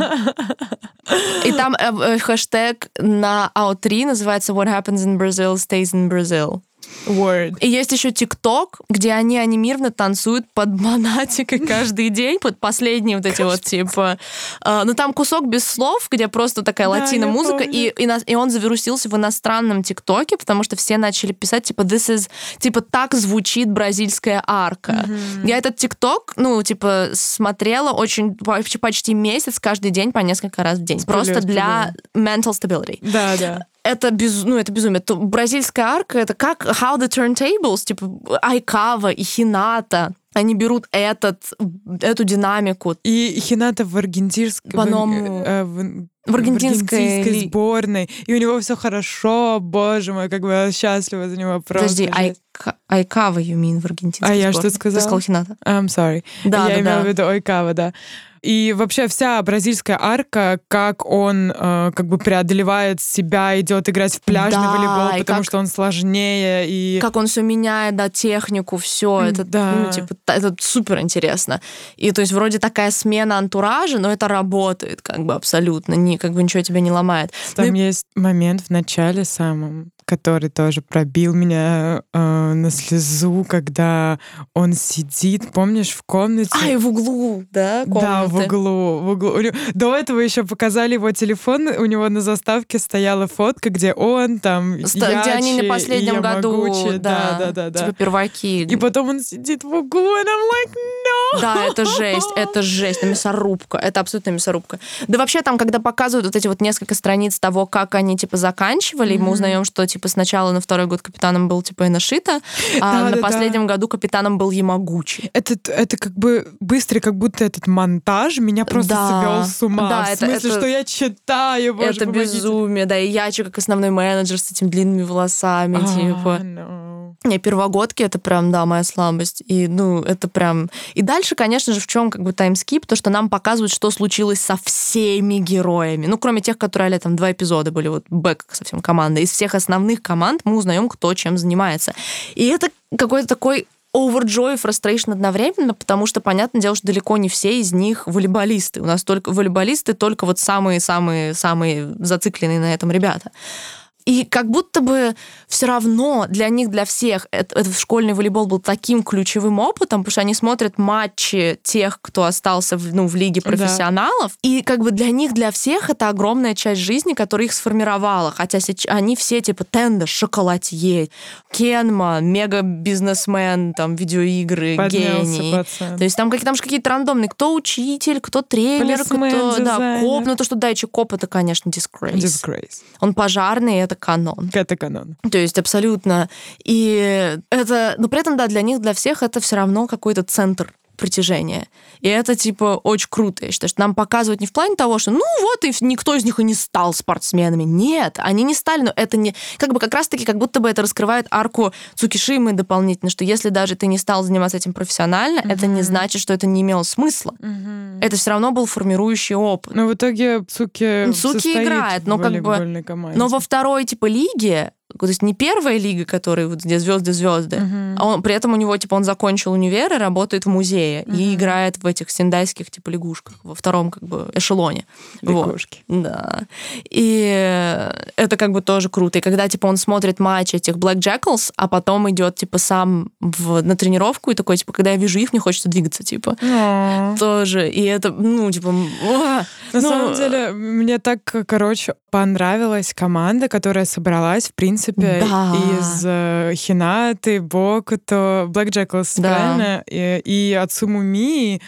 И там э, э, хэштег на AO3 называется What happens in Brazil stays in Brazil. Word. И есть еще ТикТок, где они анимированно танцуют под монатикой [LAUGHS] каждый день, под последние вот эти вот типа... э, ну там кусок без слов, где просто такая латино-музыка, и, и, он завирусился в иностранном ТикТоке, потому что все начали писать, типа, this is... Типа, так звучит бразильская арка. Я этот ТикТок, ну, типа, смотрела очень почти, месяц, каждый день по несколько раз в день. Просто для mental stability Да, да. Это без, ну это безумие. То бразильская арка это как How the Turntables, типа Айкава и Хината. Они берут этот, эту динамику. И Хината в аргентинской По-новому. в, э, в- В аргентинской аргентинской ли- сборной. И у него все хорошо, боже мой, как бы я счастлива за него просто. Подожди. Айка, Айкава, you mean, в аргентинской А я сборной? что сказала? Ты сказал Хината. I'm sorry. Да, я да, имела да. в виду Ойкава, да. И вообще вся бразильская арка, как он э, как бы преодолевает себя, идет играть в пляжный Да, волейбол, потому как- что он сложнее и Как он все меняет, да, технику, все. Это, Да. ну, типа, это супер интересно. И то есть вроде такая смена антуража, но это работает как бы абсолютно. Не, как бы ничего тебя не ломает. Ну Там и- есть момент в начале самом, который тоже пробил меня э, на слезу, когда он сидит, помнишь, в комнате. А, и в углу, да, Да, в комнаты? углу, в углу. До этого еще показали его телефон, у него на заставке стояла фотка, где он там Ста- где они на последнем и году, Ямагучи. да, да, да, да. типа перваки. И потом он сидит в углу, and I'm like, no! Да, это жесть, это жесть, это мясорубка, это абсолютно мясорубка. Да вообще там, когда показывают вот эти вот несколько страниц того, как они типа заканчивали, и мы узнаем, что типа сначала на второй год капитаном был типа Инашита, а Да, на да, да. последнем году капитаном был Ямагучи. Этот, это как бы быстрый, как будто этот монтаж меня просто Да. свел с ума. Да, в это- смысле, это- что я читаю, боже, это помогите. безумие, да, и Ячи как основной менеджер с этими длинными волосами, А, типа. no. Не, первогодки это прям, да, моя слабость. И, ну, это прям... И дальше, конечно же, в чем как бы таймскип, то, что нам показывают, что случилось со всеми героями. Ну, кроме тех, которые там два эпизода были, вот бэк совсем команда. Из всех основных команд мы узнаем, кто чем занимается. И это какой-то такой overjoy и frustration одновременно, потому что, понятное дело, что далеко не все из них волейболисты. У нас только волейболисты, только вот самые-самые-самые зацикленные на этом ребята. И как будто бы все равно для них, для всех, этот школьный волейбол был таким ключевым опытом, потому что они смотрят матчи тех, кто остался в, ну, в лиге профессионалов, да. и как бы для них, для всех это огромная часть жизни, которая их сформировала. Хотя они все типа Тенда, Шоколадье, Кенма, мега-бизнесмен, там, видеоигры, Поднялся гений. Пацан. То есть там, там же какие-то рандомные, кто учитель, кто тренер, Полисмен, кто... Дизайнер. Да, коп. Ну то, что Дайчи коп, это, конечно, disgrace. disgrace. Он пожарный, это канон. Это канон. То есть абсолютно. И это, но при этом, да, для них, для всех это все равно какой-то центр притяжения. И это, типа, очень круто. Я считаю, что нам показывают не в плане того, что, ну, вот, и никто из них и не стал спортсменами. Нет, они не стали, но это не... Как бы как раз-таки, как будто бы это раскрывает арку Цукишимы дополнительно, что если даже ты не стал заниматься этим профессионально, mm-hmm. это не значит, что это не имело смысла. Mm-hmm. Это все равно был формирующий опыт. Но в итоге Цуки Цуки играет, но как бы... Команде. Но во второй, типа, лиге то есть не первая лига, которая вот где звезды звезды, uh-huh. а он при этом у него типа он закончил универ и работает в музее uh-huh. и играет в этих синдайских типа лягушках во втором как бы эшелоне. Лягушки. Вот. Да. И это как бы тоже круто. И когда типа он смотрит матч этих Black Jackals, а потом идет типа сам в, на тренировку и такой типа когда я вижу их, мне хочется двигаться типа. Uh-huh. Тоже. И это ну типа. На ну, самом деле мне так короче понравилась команда, которая собралась в принципе принципе, да. из э, Хинаты, Бокуто, Блэк Джеклс, да. правильно? И, и от Сумуми,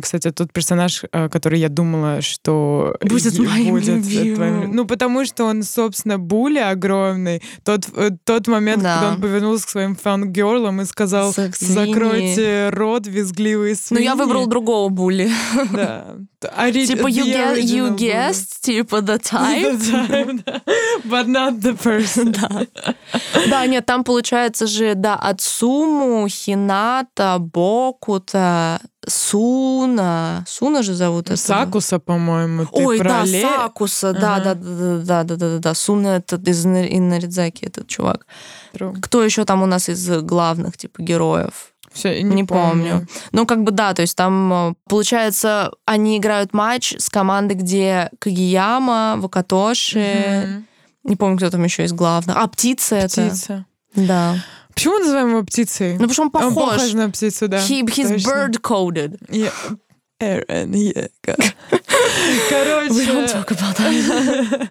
кстати, тот персонаж, э, который я думала, что будет моим будет твоим, Ну, потому что он, собственно, Були огромный. Тот, э, тот момент, да. когда он повернулся к своим фангерлам и сказал, закройте рот, визгливые свиньи. Ну, я выбрал другого Були. Да. [LAUGHS] А типа, you, get, you guessed, типа, the [LAUGHS] type. the type да. But not the person. Да. Да, нет, там получается же, да, от Суму, Хината, Бокута, Суна. Суна же зовут это. Сакуса, по-моему. Ой, да, Ле... Сакуса, да, да, да, да, да, да, да, Суна это из Инаридзаки, этот чувак. True. Кто еще там у нас из главных, типа, героев? Все, не, не помню. помню. Ну, как бы да, то есть там, э, получается, они играют матч с командой, где Кагияма, Вакатоши, mm-hmm. Не помню, кто там еще из главных. А, птица, птица. это. Птица. Да. Почему мы называем его птицей? Ну, потому что он похож. Он похож на птицу, да. He, he's bird-coded. Yeah. Aaron, yeah. Короче... That.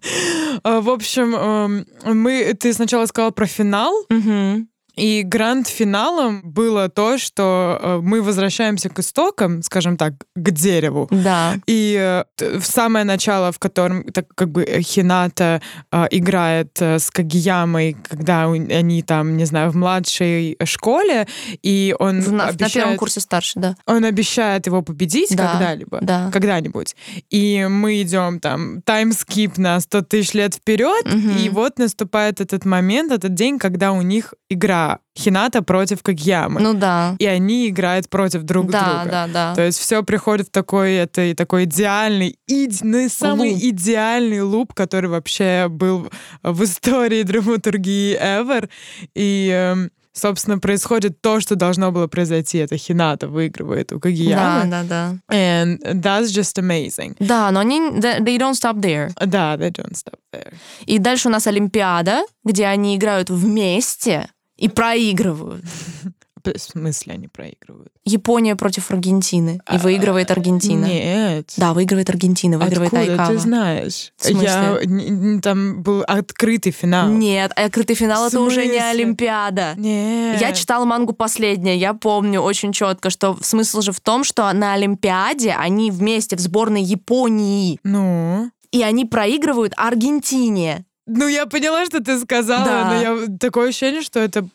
[LAUGHS] В общем, эм, мы... Ты сначала сказала про финал. Mm-hmm. И гранд-финалом было то, что э, мы возвращаемся к истокам, скажем так, к дереву. Да. И э, в самое начало, в котором так как бы Хината э, играет с Кагиямой, когда они там, не знаю, в младшей школе, и он на, обещает, на первом курсе старше, да. Он обещает его победить да, когда-либо, да. когда-нибудь. И мы идем там таймскип на 100 тысяч лет вперед, угу. и вот наступает этот момент, этот день, когда у них игра Хината против Кагьямы. Ну да. И они играют против друг да, друга. Да, да, да. То есть все приходит в такой, это, такой идеальный, иде, ну, самый луп. идеальный луп, который вообще был в истории драматургии ever. И эм, собственно, происходит то, что должно было произойти. Это Хината выигрывает у Кагиямы. Да, да, да. And that's just amazing. Да, но они, they don't stop there. Да, they don't stop there. И дальше у нас Олимпиада, где они играют вместе, и проигрывают. [LAUGHS] В смысле они проигрывают? Япония против Аргентины. И выигрывает Аргентина. Нет. Да, выигрывает Аргентина, выигрывает Откуда Айкава. ты знаешь? В смысле? Я, там был открытый финал. Нет, а открытый финал это уже не Олимпиада. Нет. Я читала мангу последняя, я помню очень четко, что смысл же в том, что на Олимпиаде они вместе в сборной Японии. Ну? И они проигрывают Аргентине. Ну, я поняла, что ты сказала, да. но я такое ощущение, что это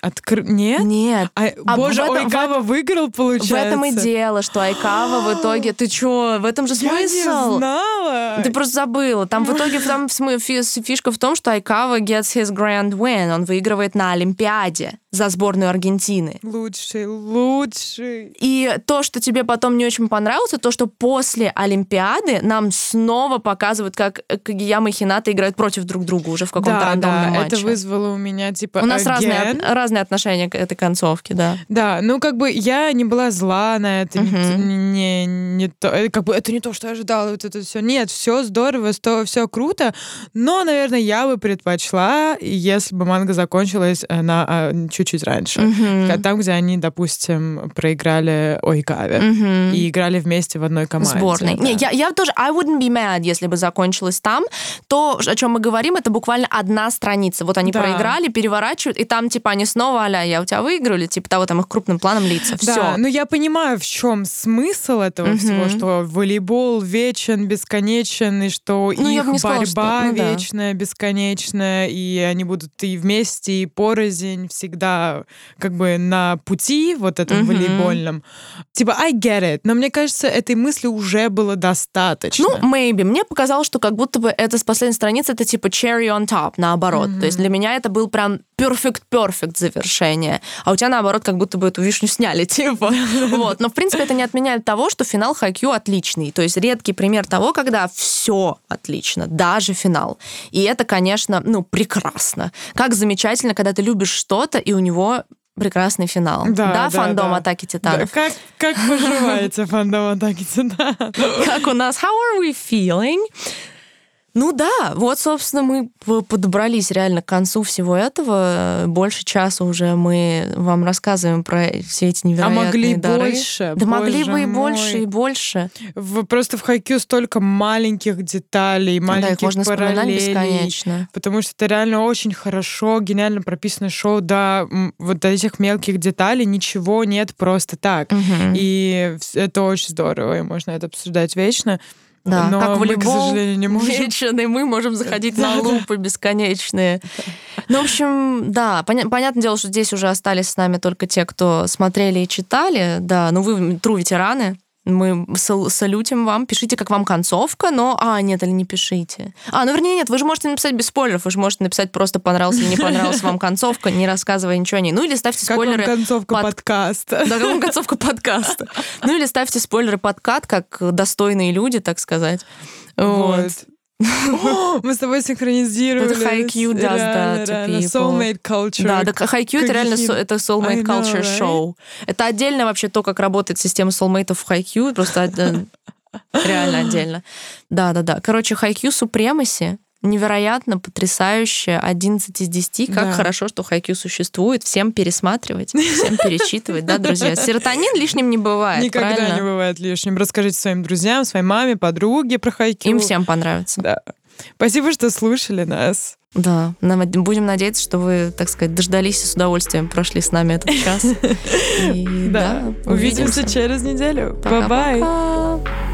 Откр... Нет? Нет. А, А боже, в этом- Ойкава выиграл, получается? В этом и дело, что Айкава в итоге... Ты чё? В этом же Я не смысл. знала. Ты просто забыла. Там в итоге там фишка в том, что Айкава gets his grand win. Он выигрывает на Олимпиаде за сборную Аргентины. Лучший, лучший. И то, что тебе потом не очень понравилось, то, что после Олимпиады нам снова показывают, как Кагияма и Хината играют против друг друга уже в каком-то да, рандомном да, матче. это вызвало у меня, типа, У нас разные, again. от- разные отношения к этой концовке, да. Да, ну как бы я не была зла на это, не- Мгм. не, не то, э, как бы это не то, что я ожидала, вот это все. Нет, все здорово, все круто, но, наверное, я бы предпочла, если бы манга закончилась э, на а, чуть-чуть раньше. Ка- там, где они, допустим, проиграли Ойкаве Мгм. и играли вместе в одной команде. сборной. да. Не, я, я тоже, I wouldn't be mad, если бы закончилось там. То, о чем мы говорим, это буквально одна страница. Вот они Да. проиграли, переворачивают, и там, типа, они снова, аля, я у тебя выиграю, или типа того, там их крупным планом лица. Да, Все. но я понимаю, в чем смысл этого Мгм. всего, что волейбол вечен, бесконечен, и что Ну, их сказала, борьба что- ну да. вечная, бесконечная, и они будут и вместе, и порознь, всегда как бы на пути вот этом Мгм. волейбольном. Типа, I get it, но мне кажется, этой мысли уже было достаточно. Ну, maybe. Мне показалось, что как будто бы это с последней страницы, это типа cherry on top, наоборот. То есть для меня это был прям perfect-perfect завершение. А у тебя, наоборот, как будто бы эту вишню сняли, [LAUGHS] типа. Вот. Но, в принципе, это не отменяет того, что финал Хайкью отличный. То есть редкий пример того, когда все отлично, даже финал. И это, конечно, ну, прекрасно. Как замечательно, когда ты любишь что-то, и у него прекрасный финал. Да, да, фандом да. «Атаки Да, титанов». как, как поживаете, фандом атаки титанов? как у нас How are we feeling? Ну да, вот, собственно, мы подобрались реально к концу всего этого. Больше часа уже мы вам рассказываем про все эти А невероятные могли дары. больше? Да могли бы и больше, и больше. В- просто в хайкю столько маленьких деталей, да, маленьких их можно параллелей. бесконечно. Потому что это реально очень хорошо, гениально прописанное шоу. Да, вот этих мелких деталей ничего нет просто так. Мгм. И это очень здорово, и можно это обсуждать вечно. Да, Но как мы, к волейбол, сожалению, не можем. вечный, мы можем заходить на [LAUGHS] да. лупы бесконечные. Ну, в общем, да, поня- понятное дело, что здесь уже остались с нами только те, кто смотрели и читали. Да, ну вы тру ветераны. Мы сал- салютим вам, пишите, как вам концовка, но... А, нет, или не пишите. А, ну, вернее, нет, вы же можете написать без спойлеров, вы же можете написать просто понравилась или не понравилась вам концовка, не рассказывая ничего о ней. Ну, или ставьте Как спойлеры концовка под- подкаста? да, как вам концовка подкаста. Ну или ставьте спойлеры подкат, как достойные люди, так сказать. Вот. Вот. [GASPS] Мы с тобой синхронизировали. Это Haikyuu does that to. Soulmate culture. Да, да, Хайкью это реально это soulmate culture show. Это отдельно вообще то, как работает система soulmate в Хайкью, просто реально отдельно. Да, да, да. Короче, Хайкью Супремаси невероятно, потрясающе, 11 из 10. Как Да. хорошо, что Хайкью существует. Всем пересматривать, всем [LAUGHS] перечитывать, да, друзья? Серотонин лишним не бывает, Никогда правильно? не бывает лишним. Расскажите своим друзьям, своей маме, подруге про хайкю. Им всем понравится. Да. Спасибо, что слушали нас. Да, будем надеяться, что вы, так сказать, дождались и с удовольствием прошли с нами этот час. [LAUGHS] И, Да. да, Увидимся через неделю. Пока-пока. Bye-bye.